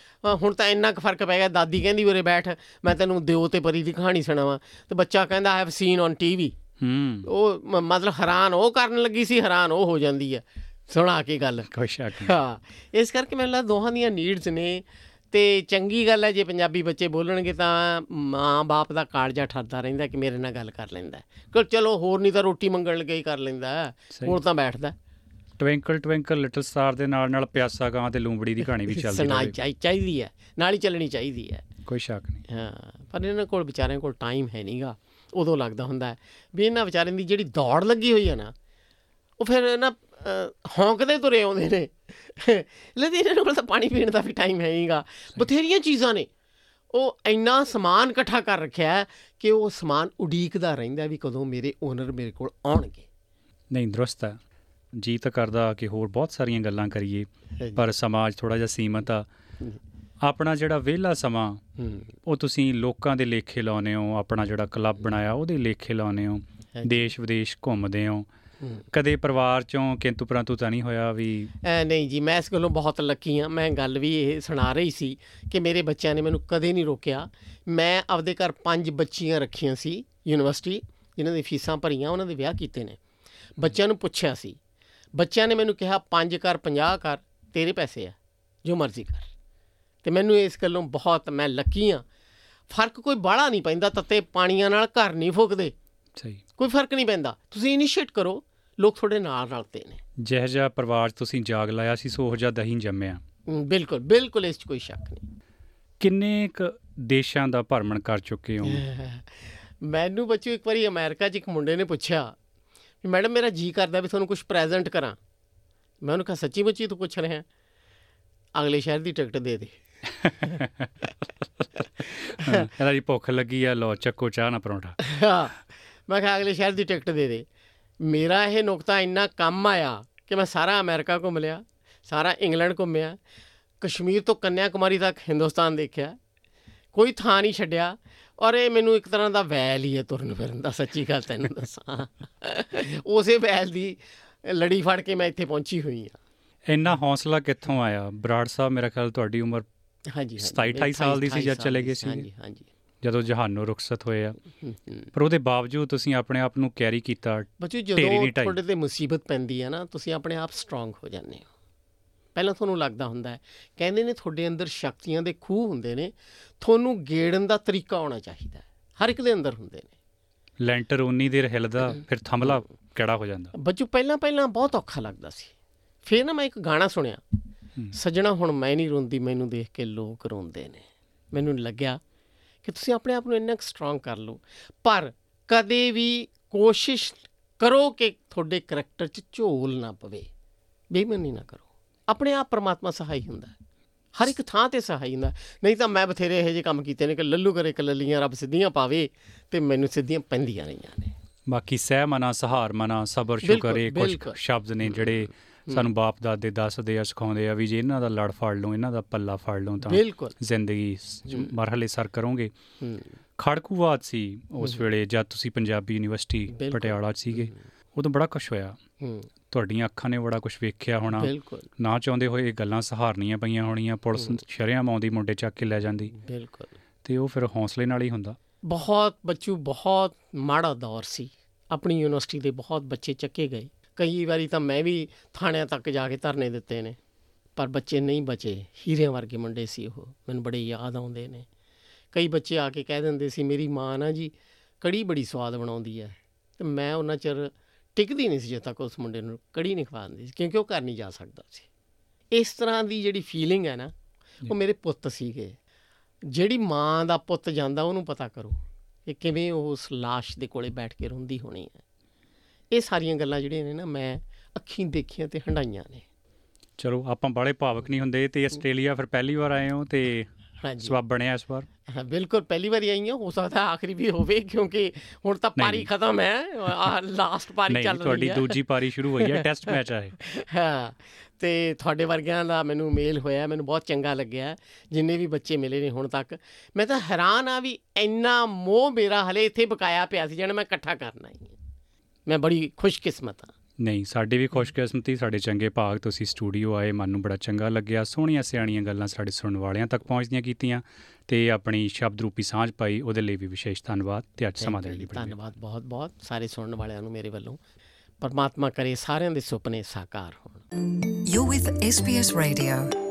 ਹੁਣ ਤਾਂ ਇੰਨਾ ਕੁ ਫ਼ਰਕ ਪੈ ਗਿਆ ਦਾਦੀ ਕਹਿੰਦੀ ਉਰੇ ਬੈਠ ਮੈਂ ਤੈਨੂੰ ਦਿਓ ਤੇ ਪਰੀ ਦੀ ਕਹਾਣੀ ਸੁਣਾਵਾਂ। ਤੇ ਬੱਚਾ ਕਹਿੰਦਾ I have seen on TV ਹੂੰ। ਉਹ ਮਤਲਬ ਹੈਰਾਨ ਉਹ ਕਰਨ ਲੱਗੀ ਸੀ ਹੈਰਾਨ ਉਹ ਹੋ ਜਾਂਦੀ ਹੈ। ਸੁਣਾ ਕੇ ਗੱਲ। ਕੋਈ ਸ਼ੱਕ ਹਾਂ ਇਸ ਕਰਕੇ ਮੈਨੂੰ ਲੱਗਦਾ ਦੋਹਾਂ ਦੀਆਂ ਨੀਡਸ ਨੇ। ਤੇ ਚੰਗੀ ਗੱਲ ਹੈ ਜੇ ਪੰਜਾਬੀ ਬੱਚੇ ਬੋਲਣਗੇ ਤਾਂ ਮਾਂ-ਬਾਪ ਦਾ ਕਾਲਜਾ ਠਰਦਾ ਰਹਿੰਦਾ ਕਿ ਮੇਰੇ ਨਾਲ ਗੱਲ ਕਰ ਲੈਂਦਾ ਕਿ ਚਲੋ ਹੋਰ ਨਹੀਂ ਤਾਂ ਰੋਟੀ ਮੰਗਣ ਲੱਗੇ ਹੀ ਕਰ ਲੈਂਦਾ। ਹੁਣ ਤਾਂ ਬੈਠਦਾ ਟਵਿੰਕਲ ਟਵਿੰਕਲ ਲਿਟਲ ਸਟਾਰ ਦੇ ਨਾਲ ਨਾਲ ਪਿਆਸਾ ਗਾਂ ਤੇ ਲੂੰਬੜੀ ਦੀ ਕਹਾਣੀ ਵੀ ਚੱਲਦੀ ਸੁਣਾਈ ਰਹੇ। ਚਾਹੀ- ਚਾਹੀਦੀ ਹੈ। ਨਾਲ ਹੀ ਚੱਲਣੀ ਚਾਹੀਦੀ ਹੈ। ਕੋਈ ਸ਼ੱਕ ਨਹੀਂ। ਹਾਂ ਪਰ ਇਹਨਾਂ ਕੋਲ ਵਿਚਾਰਿਆਂ ਕੋਲ ਟਾਈਮ ਹੈ ਨਹੀਂਗਾ ਉਦੋਂ ਲੱਗਦਾ ਹੁੰਦਾ ਹੈ ਵੀ ਇਹਨਾਂ ਵਿਚਾਰਿਆਂ ਦੀ ਜਿਹੜੀ ਦੌੜ ਲੱਗੀ ਹੋਈ ਹੈ ਨਾ ਉਹ ਫਿਰ ਨਾ ਹੌਂਕਦੇ ਤੁਰੇ ਆਉਂਦੇ ਨੇ। ਲੇਕਿਨ ਇਹਨਾਂ ਕੋਲ ਤਾਂ ਪਾਣੀ ਪੀਣ ਦਾ ਵੀ ਟਾਈਮ ਹੈ ਨਹੀਂਗਾ ਬਥੇਰੀਆਂ ਚੀਜ਼ਾਂ ਨੇ। ਉਹ ਇੰਨਾ ਸਮਾਨ ਇਕੱਠਾ ਕਰ ਰੱਖਿਆ ਕਿ ਉਹ ਸਮਾਨ ਉਡੀਕਦਾ ਰਹਿੰਦਾ ਵੀ ਕਦੋਂ ਮੇਰੇ ਓਨਰ ਮੇਰੇ ਕੋਲ ਆਉਣਗੇ। ਨਹੀਂ ਦਰੁਸਤ ਹੈ ਜੀ ਤਾਂ ਕਰਦਾ ਕਿ ਹੋਰ ਬਹੁਤ ਸਾਰੀਆਂ ਗੱਲਾਂ ਕਰੀਏ ਪਰ ਸਮਾਜ ਥੋੜਾ ਜਿਹਾ ਸੀਮਤ ਆ। ਆਪਣਾ ਜਿਹੜਾ ਵਿਹਲਾ ਸਮਾਂ ਉਹ ਤੁਸੀਂ ਲੋਕਾਂ ਦੇ ਲੇਖੇ ਲਾਉਨੇ ਹੋ ਆਪਣਾ ਜਿਹੜਾ ਕਲੱਬ ਬਣਾਇਆ ਉਹਦੇ ਲੇਖੇ ਲਾਉਨੇ ਹੋ। ਦੇਸ਼ ਵਿਦੇਸ਼ ਘੁੰਮਦੇ ਹੂੰ। ਕਦੇ ਪਰਿਵਾਰ ਚੋਂ ਕਿੰਤੂ ਪਰੰਤੂ ਤਾਂ ਨਹੀਂ ਹੋਇਆ ਵੀ ਨਹੀਂ ਜੀ ਮੈਂ ਇਸ ਗੱਲੋਂ ਬਹੁਤ ਲੱਕੀ ਆ ਮੈਂ ਗੱਲ ਵੀ ਇਹ ਸੁਣਾ ਰਹੀ ਸੀ ਕਿ ਮੇਰੇ ਬੱਚਿਆਂ ਨੇ ਮੈਨੂੰ ਕਦੇ ਨਹੀਂ ਰੋਕਿਆ। ਮੈਂ ਆਪਦੇ ਘਰ ਪੰਜ ਬੱਚੀਆਂ ਰੱਖੀਆਂ ਸੀ ਯੂਨੀਵਰਸਿਟੀ ਜਿਨ੍ਹਾਂ ਦੀ ਫੀਸਾਂ ਭਰੀਆਂ ਉਹਨਾਂ ਦੇ ਵਿਆਹ ਕੀਤੇ ਨੇ। ਬੱਚਿਆਂ ਨੂੰ ਪੁੱਛਿਆ ਸੀ। ਬੱਚਿਆਂ ਨੇ ਮੈਨੂੰ ਕਿਹਾ ਪੰਜ ਕਰ 50 ਕਰ ਤੇਰੇ ਪੈਸੇ ਆ ਜੋ ਮਰਜ਼ੀ ਕਰ। ਤੇ ਮੈਨੂੰ ਇਸ ਗੱਲੋਂ ਬਹੁਤ ਮੈਂ ਲੱਕੀ ਆ ਫ਼ਰਕ ਕੋਈ ਬਾਹਲਾ ਨਹੀਂ ਪੈਂਦਾ ਤੱਤੇ ਪਾਣੀਆਂ ਨਾਲ ਘਰ ਨਹੀਂ ਫੁੱਕਦੇ। ਸਹੀ। ਕੋਈ ਫ਼ਰਕ ਨਹੀਂ ਪੈਂਦਾ। ਤੁਸੀਂ ਇਨੀਸ਼ੀਏਟ ਕਰੋ। ਲੋਕ ਤੁਹਾਡੇ ਨਾਲ ਰਲਦੇ ਨੇ। ਜਿਹੋ ਜਿਹਾ ਪਰਿਵਾਰ ਤੁਸੀਂ ਜਾਗ ਲਾਇਆ ਸੀ ਸੋ ਉਹ ਜਿਹਾ ਦਹੀਂ ਜੰਮਿਆ। ਬਿਲਕੁਲ ਬਿਲਕੁਲ ਇਸ 'ਚ ਕੋਈ ਸ਼ੱਕ ਨਹੀਂ। ਕਿੰਨੇ ਕ ਦੇਸ਼ਾਂ ਦਾ ਭਰਮਣ ਕਰ ਚੁੱਕੇ ਹੋ? ਮੈਨੂੰ ਬੱਚੋ ਇੱਕ ਵਾਰੀ ਅਮਰੀਕਾ 'ਚ ਇੱਕ ਮੁੰਡੇ ਨੇ ਪੁੱਛਿਆ ਵੀ ਮੈਡਮ ਮੇਰਾ ਜੀ ਕਰਦਾ ਵੀ ਤੁਹਾਨੂੰ ਕੁਝ ਪ੍ਰੈਜ਼ੈਂਟ ਕਰਾਂ। ਮੈਂ ਉਹਨੂੰ ਕਿਹਾ ਸੱਚੀ ਮੁੱਚੀ ਤੂੰ ਪੁੱਛ ਰਿਹਾ? ਅਗਲੇ ਸ਼ਹਿਰ ਦੀ ਟਿਕਟ ਦੇ ਦੇ। ਹਾਂ, ਇਹਦਾ ਭੁੱਖ ਲੱਗੀ ਆ ਲੋ ਚੱਕੋ ਚਾਹ ਨਾ ਪਰੌਂਠਾ। ਹਾਂ, ਮੈਂ ਕਿਹਾ ਅਗਲੇ ਸ਼ਹਿਰ ਦੀ ਟਿਕਟ ਦੇ ਦੇ। ਮੇਰਾ ਇਹ ਨੁਕਤਾ ਇੰਨਾ ਕੰਮ ਆਇਆ ਕਿ ਮੈਂ ਸਾਰਾ ਅਮਰੀਕਾ ਘੁੰਮ ਲਿਆ ਸਾਰਾ ਇੰਗਲੈਂਡ ਘੁੰਮਿਆ ਕਸ਼ਮੀਰ ਤੋਂ ਕੰਨਿਆ ਕੁਮਾਰੀ ਤੱਕ ਹਿੰਦੁਸਤਾਨ ਦੇਖਿਆ ਕੋਈ ਥਾਂ ਨਹੀਂ ਛੱਡਿਆ ਔਰ ਇਹ ਮੈਨੂੰ ਇੱਕ ਤਰ੍ਹਾਂ ਦਾ ਵੈਲ ਹੀ ਹੈ ਤੁਰਨ ਫਿਰਨ ਦਾ ਸੱਚੀ ਗੱਲ ਤੈਨੂੰ ਦੱਸਾਂ ਉਸੇ ਵੈਲ ਦੀ ਲੜੀ ਫੜ ਕੇ ਮੈਂ ਇੱਥੇ ਪਹੁੰਚੀ ਹੋਈ ਹਾਂ ਇੰਨਾ ਹੌਸਲਾ ਕਿੱਥੋਂ ਆਇਆ ਬਰਾੜ ਸਾਹਿਬ ਮੇਰਾ ਖਿਆਲ ਤੁਹਾਡੀ ਉਮਰ ਹਾਂਜੀ 27 28 ਸਾਲ ਦੀ ਸੀ ਜਦ ਚਲੇ ਗਏ ਸੀ ਹਾਂਜੀ ਹਾਂਜੀ ਜਦੋਂ ਜਹਾਨੋਂ ਰੁਖਸਤ ਹੋਏ ਆ। ਪਰ ਉਹਦੇ ਬਾਵਜੂਦ ਤੁਸੀਂ ਆਪਣੇ ਆਪ ਨੂੰ ਕੈਰੀ ਕੀਤਾ ਬੱਚੋ ਜਦੋਂ। ਤੁਹਾਡੇ ਤੇ ਮੁਸੀਬਤ ਪੈਂਦੀ ਹੈ ਨਾ ਤੁਸੀਂ ਆਪਣੇ ਆਪ ਸਟਰੋਂਗ ਹੋ ਜਾਂਦੇ ਹੋ। ਪਹਿਲਾਂ ਤੁਹਾਨੂੰ ਲੱਗਦਾ ਹੁੰਦਾ ਹੈ ਕਹਿੰਦੇ ਨੇ ਤੁਹਾਡੇ ਅੰਦਰ ਸ਼ਕਤੀਆਂ ਦੇ ਖੂਹ ਹੁੰਦੇ ਨੇ ਤੁਹਾਨੂੰ ਗੇੜਨ ਦਾ ਤਰੀਕਾ ਆਉਣਾ ਚਾਹੀਦਾ ਹੈ ਹਰ ਇੱਕ ਦੇ ਅੰਦਰ ਹੁੰਦੇ ਨੇ। ਲੈਂਟਰ ਉਨੀ ਦੇਰ ਹਿਲਦਾ ਫਿਰ ਥੰਮਲਾ ਕਿਹੜਾ ਹੋ ਜਾਂਦਾ? ਬੱਚੂ ਪਹਿਲਾਂ ਪਹਿਲਾਂ ਬਹੁਤ ਔਖਾ ਲੱਗਦਾ ਸੀ। ਫਿਰ ਨਾ ਮੈਂ ਇੱਕ ਗਾਣਾ ਸੁਣਿਆ ਸੱਜਣਾ ਹੁਣ ਮੈਂ ਨਹੀਂ ਰੋਂਦੀ ਮੈਨੂੰ ਦੇਖ ਕੇ ਲੋਕ ਰੋਂਦੇ ਨੇ। ਮੈਨੂੰ ਲੱਗਿਆ ਕਿ ਤੁਸੀਂ ਆਪਣੇ ਆਪ ਨੂੰ ਇੰਨਾ ਸਟਰੋਂਗ ਕਰ ਲਓ ਪਰ ਕਦੇ ਵੀ ਕੋਸ਼ਿਸ਼ ਕਰੋ ਕਿ ਤੁਹਾਡੇ ਕਰੈਕਟਰ 'ਚ ਝੋਲ ਨਾ ਪਵੇ ਬੇਈਮਾਨੀ ਨਾ ਕਰੋ ਆਪਣੇ ਆਪ ਪਰਮਾਤਮਾ ਸਹਾਈ ਹੁੰਦਾ ਹੈ। ਹਰ ਇੱਕ ਥਾਂ ਤੇ ਸਹਾਈ ਹੁੰਦਾ। ਨਹੀਂ ਤਾਂ ਮੈਂ ਬਥੇਰੇ ਇਹੋ ਜਿਹੇ ਕੰਮ ਕੀਤੇ ਨੇ ਕਿ ਲੱਲੂ ਕਰੇ ਕਿ ਲੱਲੀਆਂ ਰੱਬ ਸਿੱਧੀਆਂ ਪਾਵੇ ਤੇ ਮੈਨੂੰ ਸਿੱਧੀਆਂ ਪੈਂਦੀਆਂ ਰਹੀਆਂ ਨੇ ਬਾਕੀ ਸਹਿ ਮਨਾ ਸਹਾਰ ਮਨਾ ਸਬਰ ਸ਼ੁਕਰ ਇਹ ਕੁਝ। ਸ਼ਬਦ ਨੇ ਜਿਹੜੇ ਸਾਨੂੰ ਬਾਪ ਦਾਦੇ ਦੱਸਦੇ ਆ ਸਿਖਾਉਂਦੇ ਆ ਵੀ ਜੇ ਇਹਨਾਂ ਦਾ ਲੜ ਫੜ ਲਓ ਇਹਨਾਂ ਦਾ ਪੱਲਾ ਫੜ ਲਓ ਤਾਂ ਜ਼ਿੰਦਗੀ ਮਰਹਲੇ ਸਰ ਕਰੋਗੇ। ਖੜਕੂਵਾਦ ਸੀ ਉਸ ਵੇਲੇ ਜਦ ਤੁਸੀਂ ਪੰਜਾਬੀ ਯੂਨੀਵਰਸਿਟੀ। ਪਟਿਆਲਾ 'ਚ ਸੀਗੇ ਉਦੋਂ ਬੜਾ ਕੁਝ ਹੋਇਆ। ਤੁਹਾਡੀਆਂ ਅੱਖਾਂ ਨੇ ਬੜਾ ਕੁਝ ਵੇਖਿਆ ਹੋਣਾ। ਨਾ ਚਾਹੁੰਦੇ ਹੋਏ ਇਹ ਗੱਲਾਂ ਸਹਾਰਨੀਆਂ ਪਈਆਂ ਹੋਣੀਆਂ ਪੁਲਿਸ ਸ਼ਰਿਆਮ ਆਉਂਦੀ ਮੁੰਡੇ ਚੱਕ ਕੇ ਲੈ ਜਾਂਦੀ। ਬਿਲਕੁਲ। ਤੇ ਉਹ ਫਿਰ ਹੌਸਲੇ ਨਾਲ ਹੀ ਹੁੰਦਾ। ਬਹੁਤ ਬੱਚੂ ਬਹੁਤ ਮਾੜਾ ਦੌਰ ਸੀ। ਆਪਣੀ ਯੂਨੀਵਰਸਿਟੀ ਦੇ ਬਹੁਤ ਬੱਚੇ ਚੱਕੇ ਗਏ। ਕਈ ਵਾਰੀ ਤਾਂ ਮੈਂ ਵੀ ਥਾਣਿਆਂ ਤੱਕ ਜਾ ਕੇ ਧਰਨੇ ਦਿੱਤੇ ਨੇ, ਪਰ ਬੱਚੇ ਨਹੀਂ ਬਚੇ। ਹੀਰਿਆਂ ਵਰਗੇ ਮੁੰਡੇ ਸੀ ਉਹ, ਮੈਨੂੰ ਬੜੇ ਯਾਦ ਆਉਂਦੇ ਨੇ। ਕਈ ਬੱਚੇ ਆ ਕੇ ਕਹਿ ਦਿੰਦੇ ਸੀ, ਮੇਰੀ ਮਾਂ ਨਾ ਜੀ ਕੜੀ ਬੜੀ ਸਵਾਦ ਬਣਾਉਂਦੀ ਹੈ। ਤੇ ਮੈਂ ਉਹਨਾਂ ਚਿਰ ਟਿਕਦੀ ਨਹੀਂ ਸੀ ਜੇ ਤੱਕ ਉਸ ਮੁੰਡੇ ਨੂੰ ਕੜੀ ਨਹੀਂ ਖਵਾਉਂਦੀ ਸੀ, ਕਿਉਂਕਿ ਉਹ ਘਰ ਨਹੀਂ ਜਾ ਸਕਦਾ ਸੀ। ਇਸ ਤਰ੍ਹਾਂ ਦੀ ਜਿਹੜੀ ਫੀਲਿੰਗ ਹੈ ਨਾ, ਉਹ ਮੇਰੇ ਪੁੱਤ ਸੀਗੇ। ਜਿਹੜੀ ਮਾਂ ਦਾ ਪੁੱਤ ਜਾਂਦਾ ਉਹਨੂੰ ਪਤਾ ਕਰੋ ਕਿ ਕਿਵੇਂ ਉਹ ਉਸ ਲਾਸ਼ ਦੇ ਕੋਲੇ ਬੈਠ ਕੇ ਰੋਂਦੀ ਹੋਣੀ ਹੈ। ਇਹ ਸਾਰੀਆਂ ਗੱਲਾਂ ਜਿਹੜੀਆਂ ਨੇ ਨਾ ਮੈਂ ਅੱਖੀਂ ਦੇਖੀਆਂ ਤੇ ਹੰਡਾਈਆਂ ਨੇ। ਚਲੋ ਆਪਾਂ ਬੜੇ ਭਾਵਕ ਨਹੀਂ ਹੁੰਦੇ ਤੇ ਆਸਟ੍ਰੇਲੀਆ ਫਿਰ ਪਹਿਲੀ ਵਾਰ ਆਏ ਹੋ ਤੇ ਹਾਂਜੀ। ਸਵਾਬ ਬਣਿਆ ਇਸ ਵਾਰ? ਹਾਂ ਬਿਲਕੁਲ ਪਹਿਲੀ ਵਾਰੀ ਆਈ ਹਾਂ ਹੋ ਸਕਦਾ ਆਖਰੀ ਵੀ ਹੋਵੇ ਕਿਉਂਕਿ ਹੁਣ ਤਾਂ ਨਹੀਂ, ਪਾਰੀ ਨਹੀਂ। ਖਤਮ ਹੈ ਆ ਲਾਸਟ ਪਾਰੀ ਨਹੀਂ ਚੱਲ ਰਹੀ ਤੁਹਾਡੀ ਹੈ। ਦੂਜੀ ਪਾਰੀ ਸ਼ੁਰੂ ਹੋਈ ਹੈ ਟੈਸਟ ਮੈਚ ਆ ਇਹ। ਹਾਂ ਤੇ ਤੁਹਾਡੇ ਵਰਗਿਆਂ ਦਾ ਮੈਨੂੰ ਮੇਲ ਹੋਇਆ ਮੈਨੂੰ ਬਹੁਤ ਚੰਗਾ ਲੱਗਿਆ ਜਿੰਨੇ ਵੀ ਬੱਚੇ ਮਿਲੇ ਨੇ ਹੁਣ ਤੱਕ। ਮੈਂ ਤਾਂ ਹੈਰਾਨ ਆ ਵੀ ਇੰਨਾ ਮੋਹ ਮੇਰਾ ਹਲੇ ਇੱਥੇ ਬਕਾਇਆ ਪਿਆ ਸੀ ਜਿਹੜਾ ਮੈਂ ਇਕੱਠਾ ਕਰਨਾ ਹੀ ਹੈ। ਮੈਂ ਬੜੀ ਖੁਸ਼ਕਿਸਮਤ ਹਾਂ। ਨਹੀਂ ਸਾਡੀ ਵੀ ਖੁਸ਼ਕਿਸਮਤੀ ਸਾਡੇ ਚੰਗੇ ਭਾਗ ਤੁਸੀਂ ਸਟੂਡੀਓ ਆਏ ਮਨ ਨੂੰ ਬੜਾ ਚੰਗਾ ਲੱਗਿਆ। ਸੋਹਣੀਆਂ ਸਿਆਣੀਆਂ ਗੱਲਾਂ ਸਾਡੇ ਸੁਣਨ ਵਾਲਿਆਂ ਤੱਕ ਪਹੁੰਚਦੀਆਂ ਕੀਤੀਆਂ ਤੇ ਆਪਣੀ ਸ਼ਬਦ ਰੂਪੀ ਸਾਂਝ ਪਾਈ ਉਹਦੇ ਲਈ ਵੀ ਵਿਸ਼ੇਸ਼ ਧੰਨਵਾਦ ਤੇ ਅੱਜ ਸਮਾਂ ਦੇਣ ਲਈ ਬੜੀ ਧੰਨਵਾਦ ਬਹੁਤ ਬਹੁਤ ਸਾਰੇ ਸੁਣਨ ਵਾਲਿਆਂ ਨੂੰ ਮੇਰੇ ਵੱਲੋਂ। ਪਰਮਾਤਮਾ ਕਰੇ ਸਾਰਿਆਂ ਦੇ ਸੁਪਨੇ ਸਾਕਾਰ ਹੋਣ। You're with SBS Radio.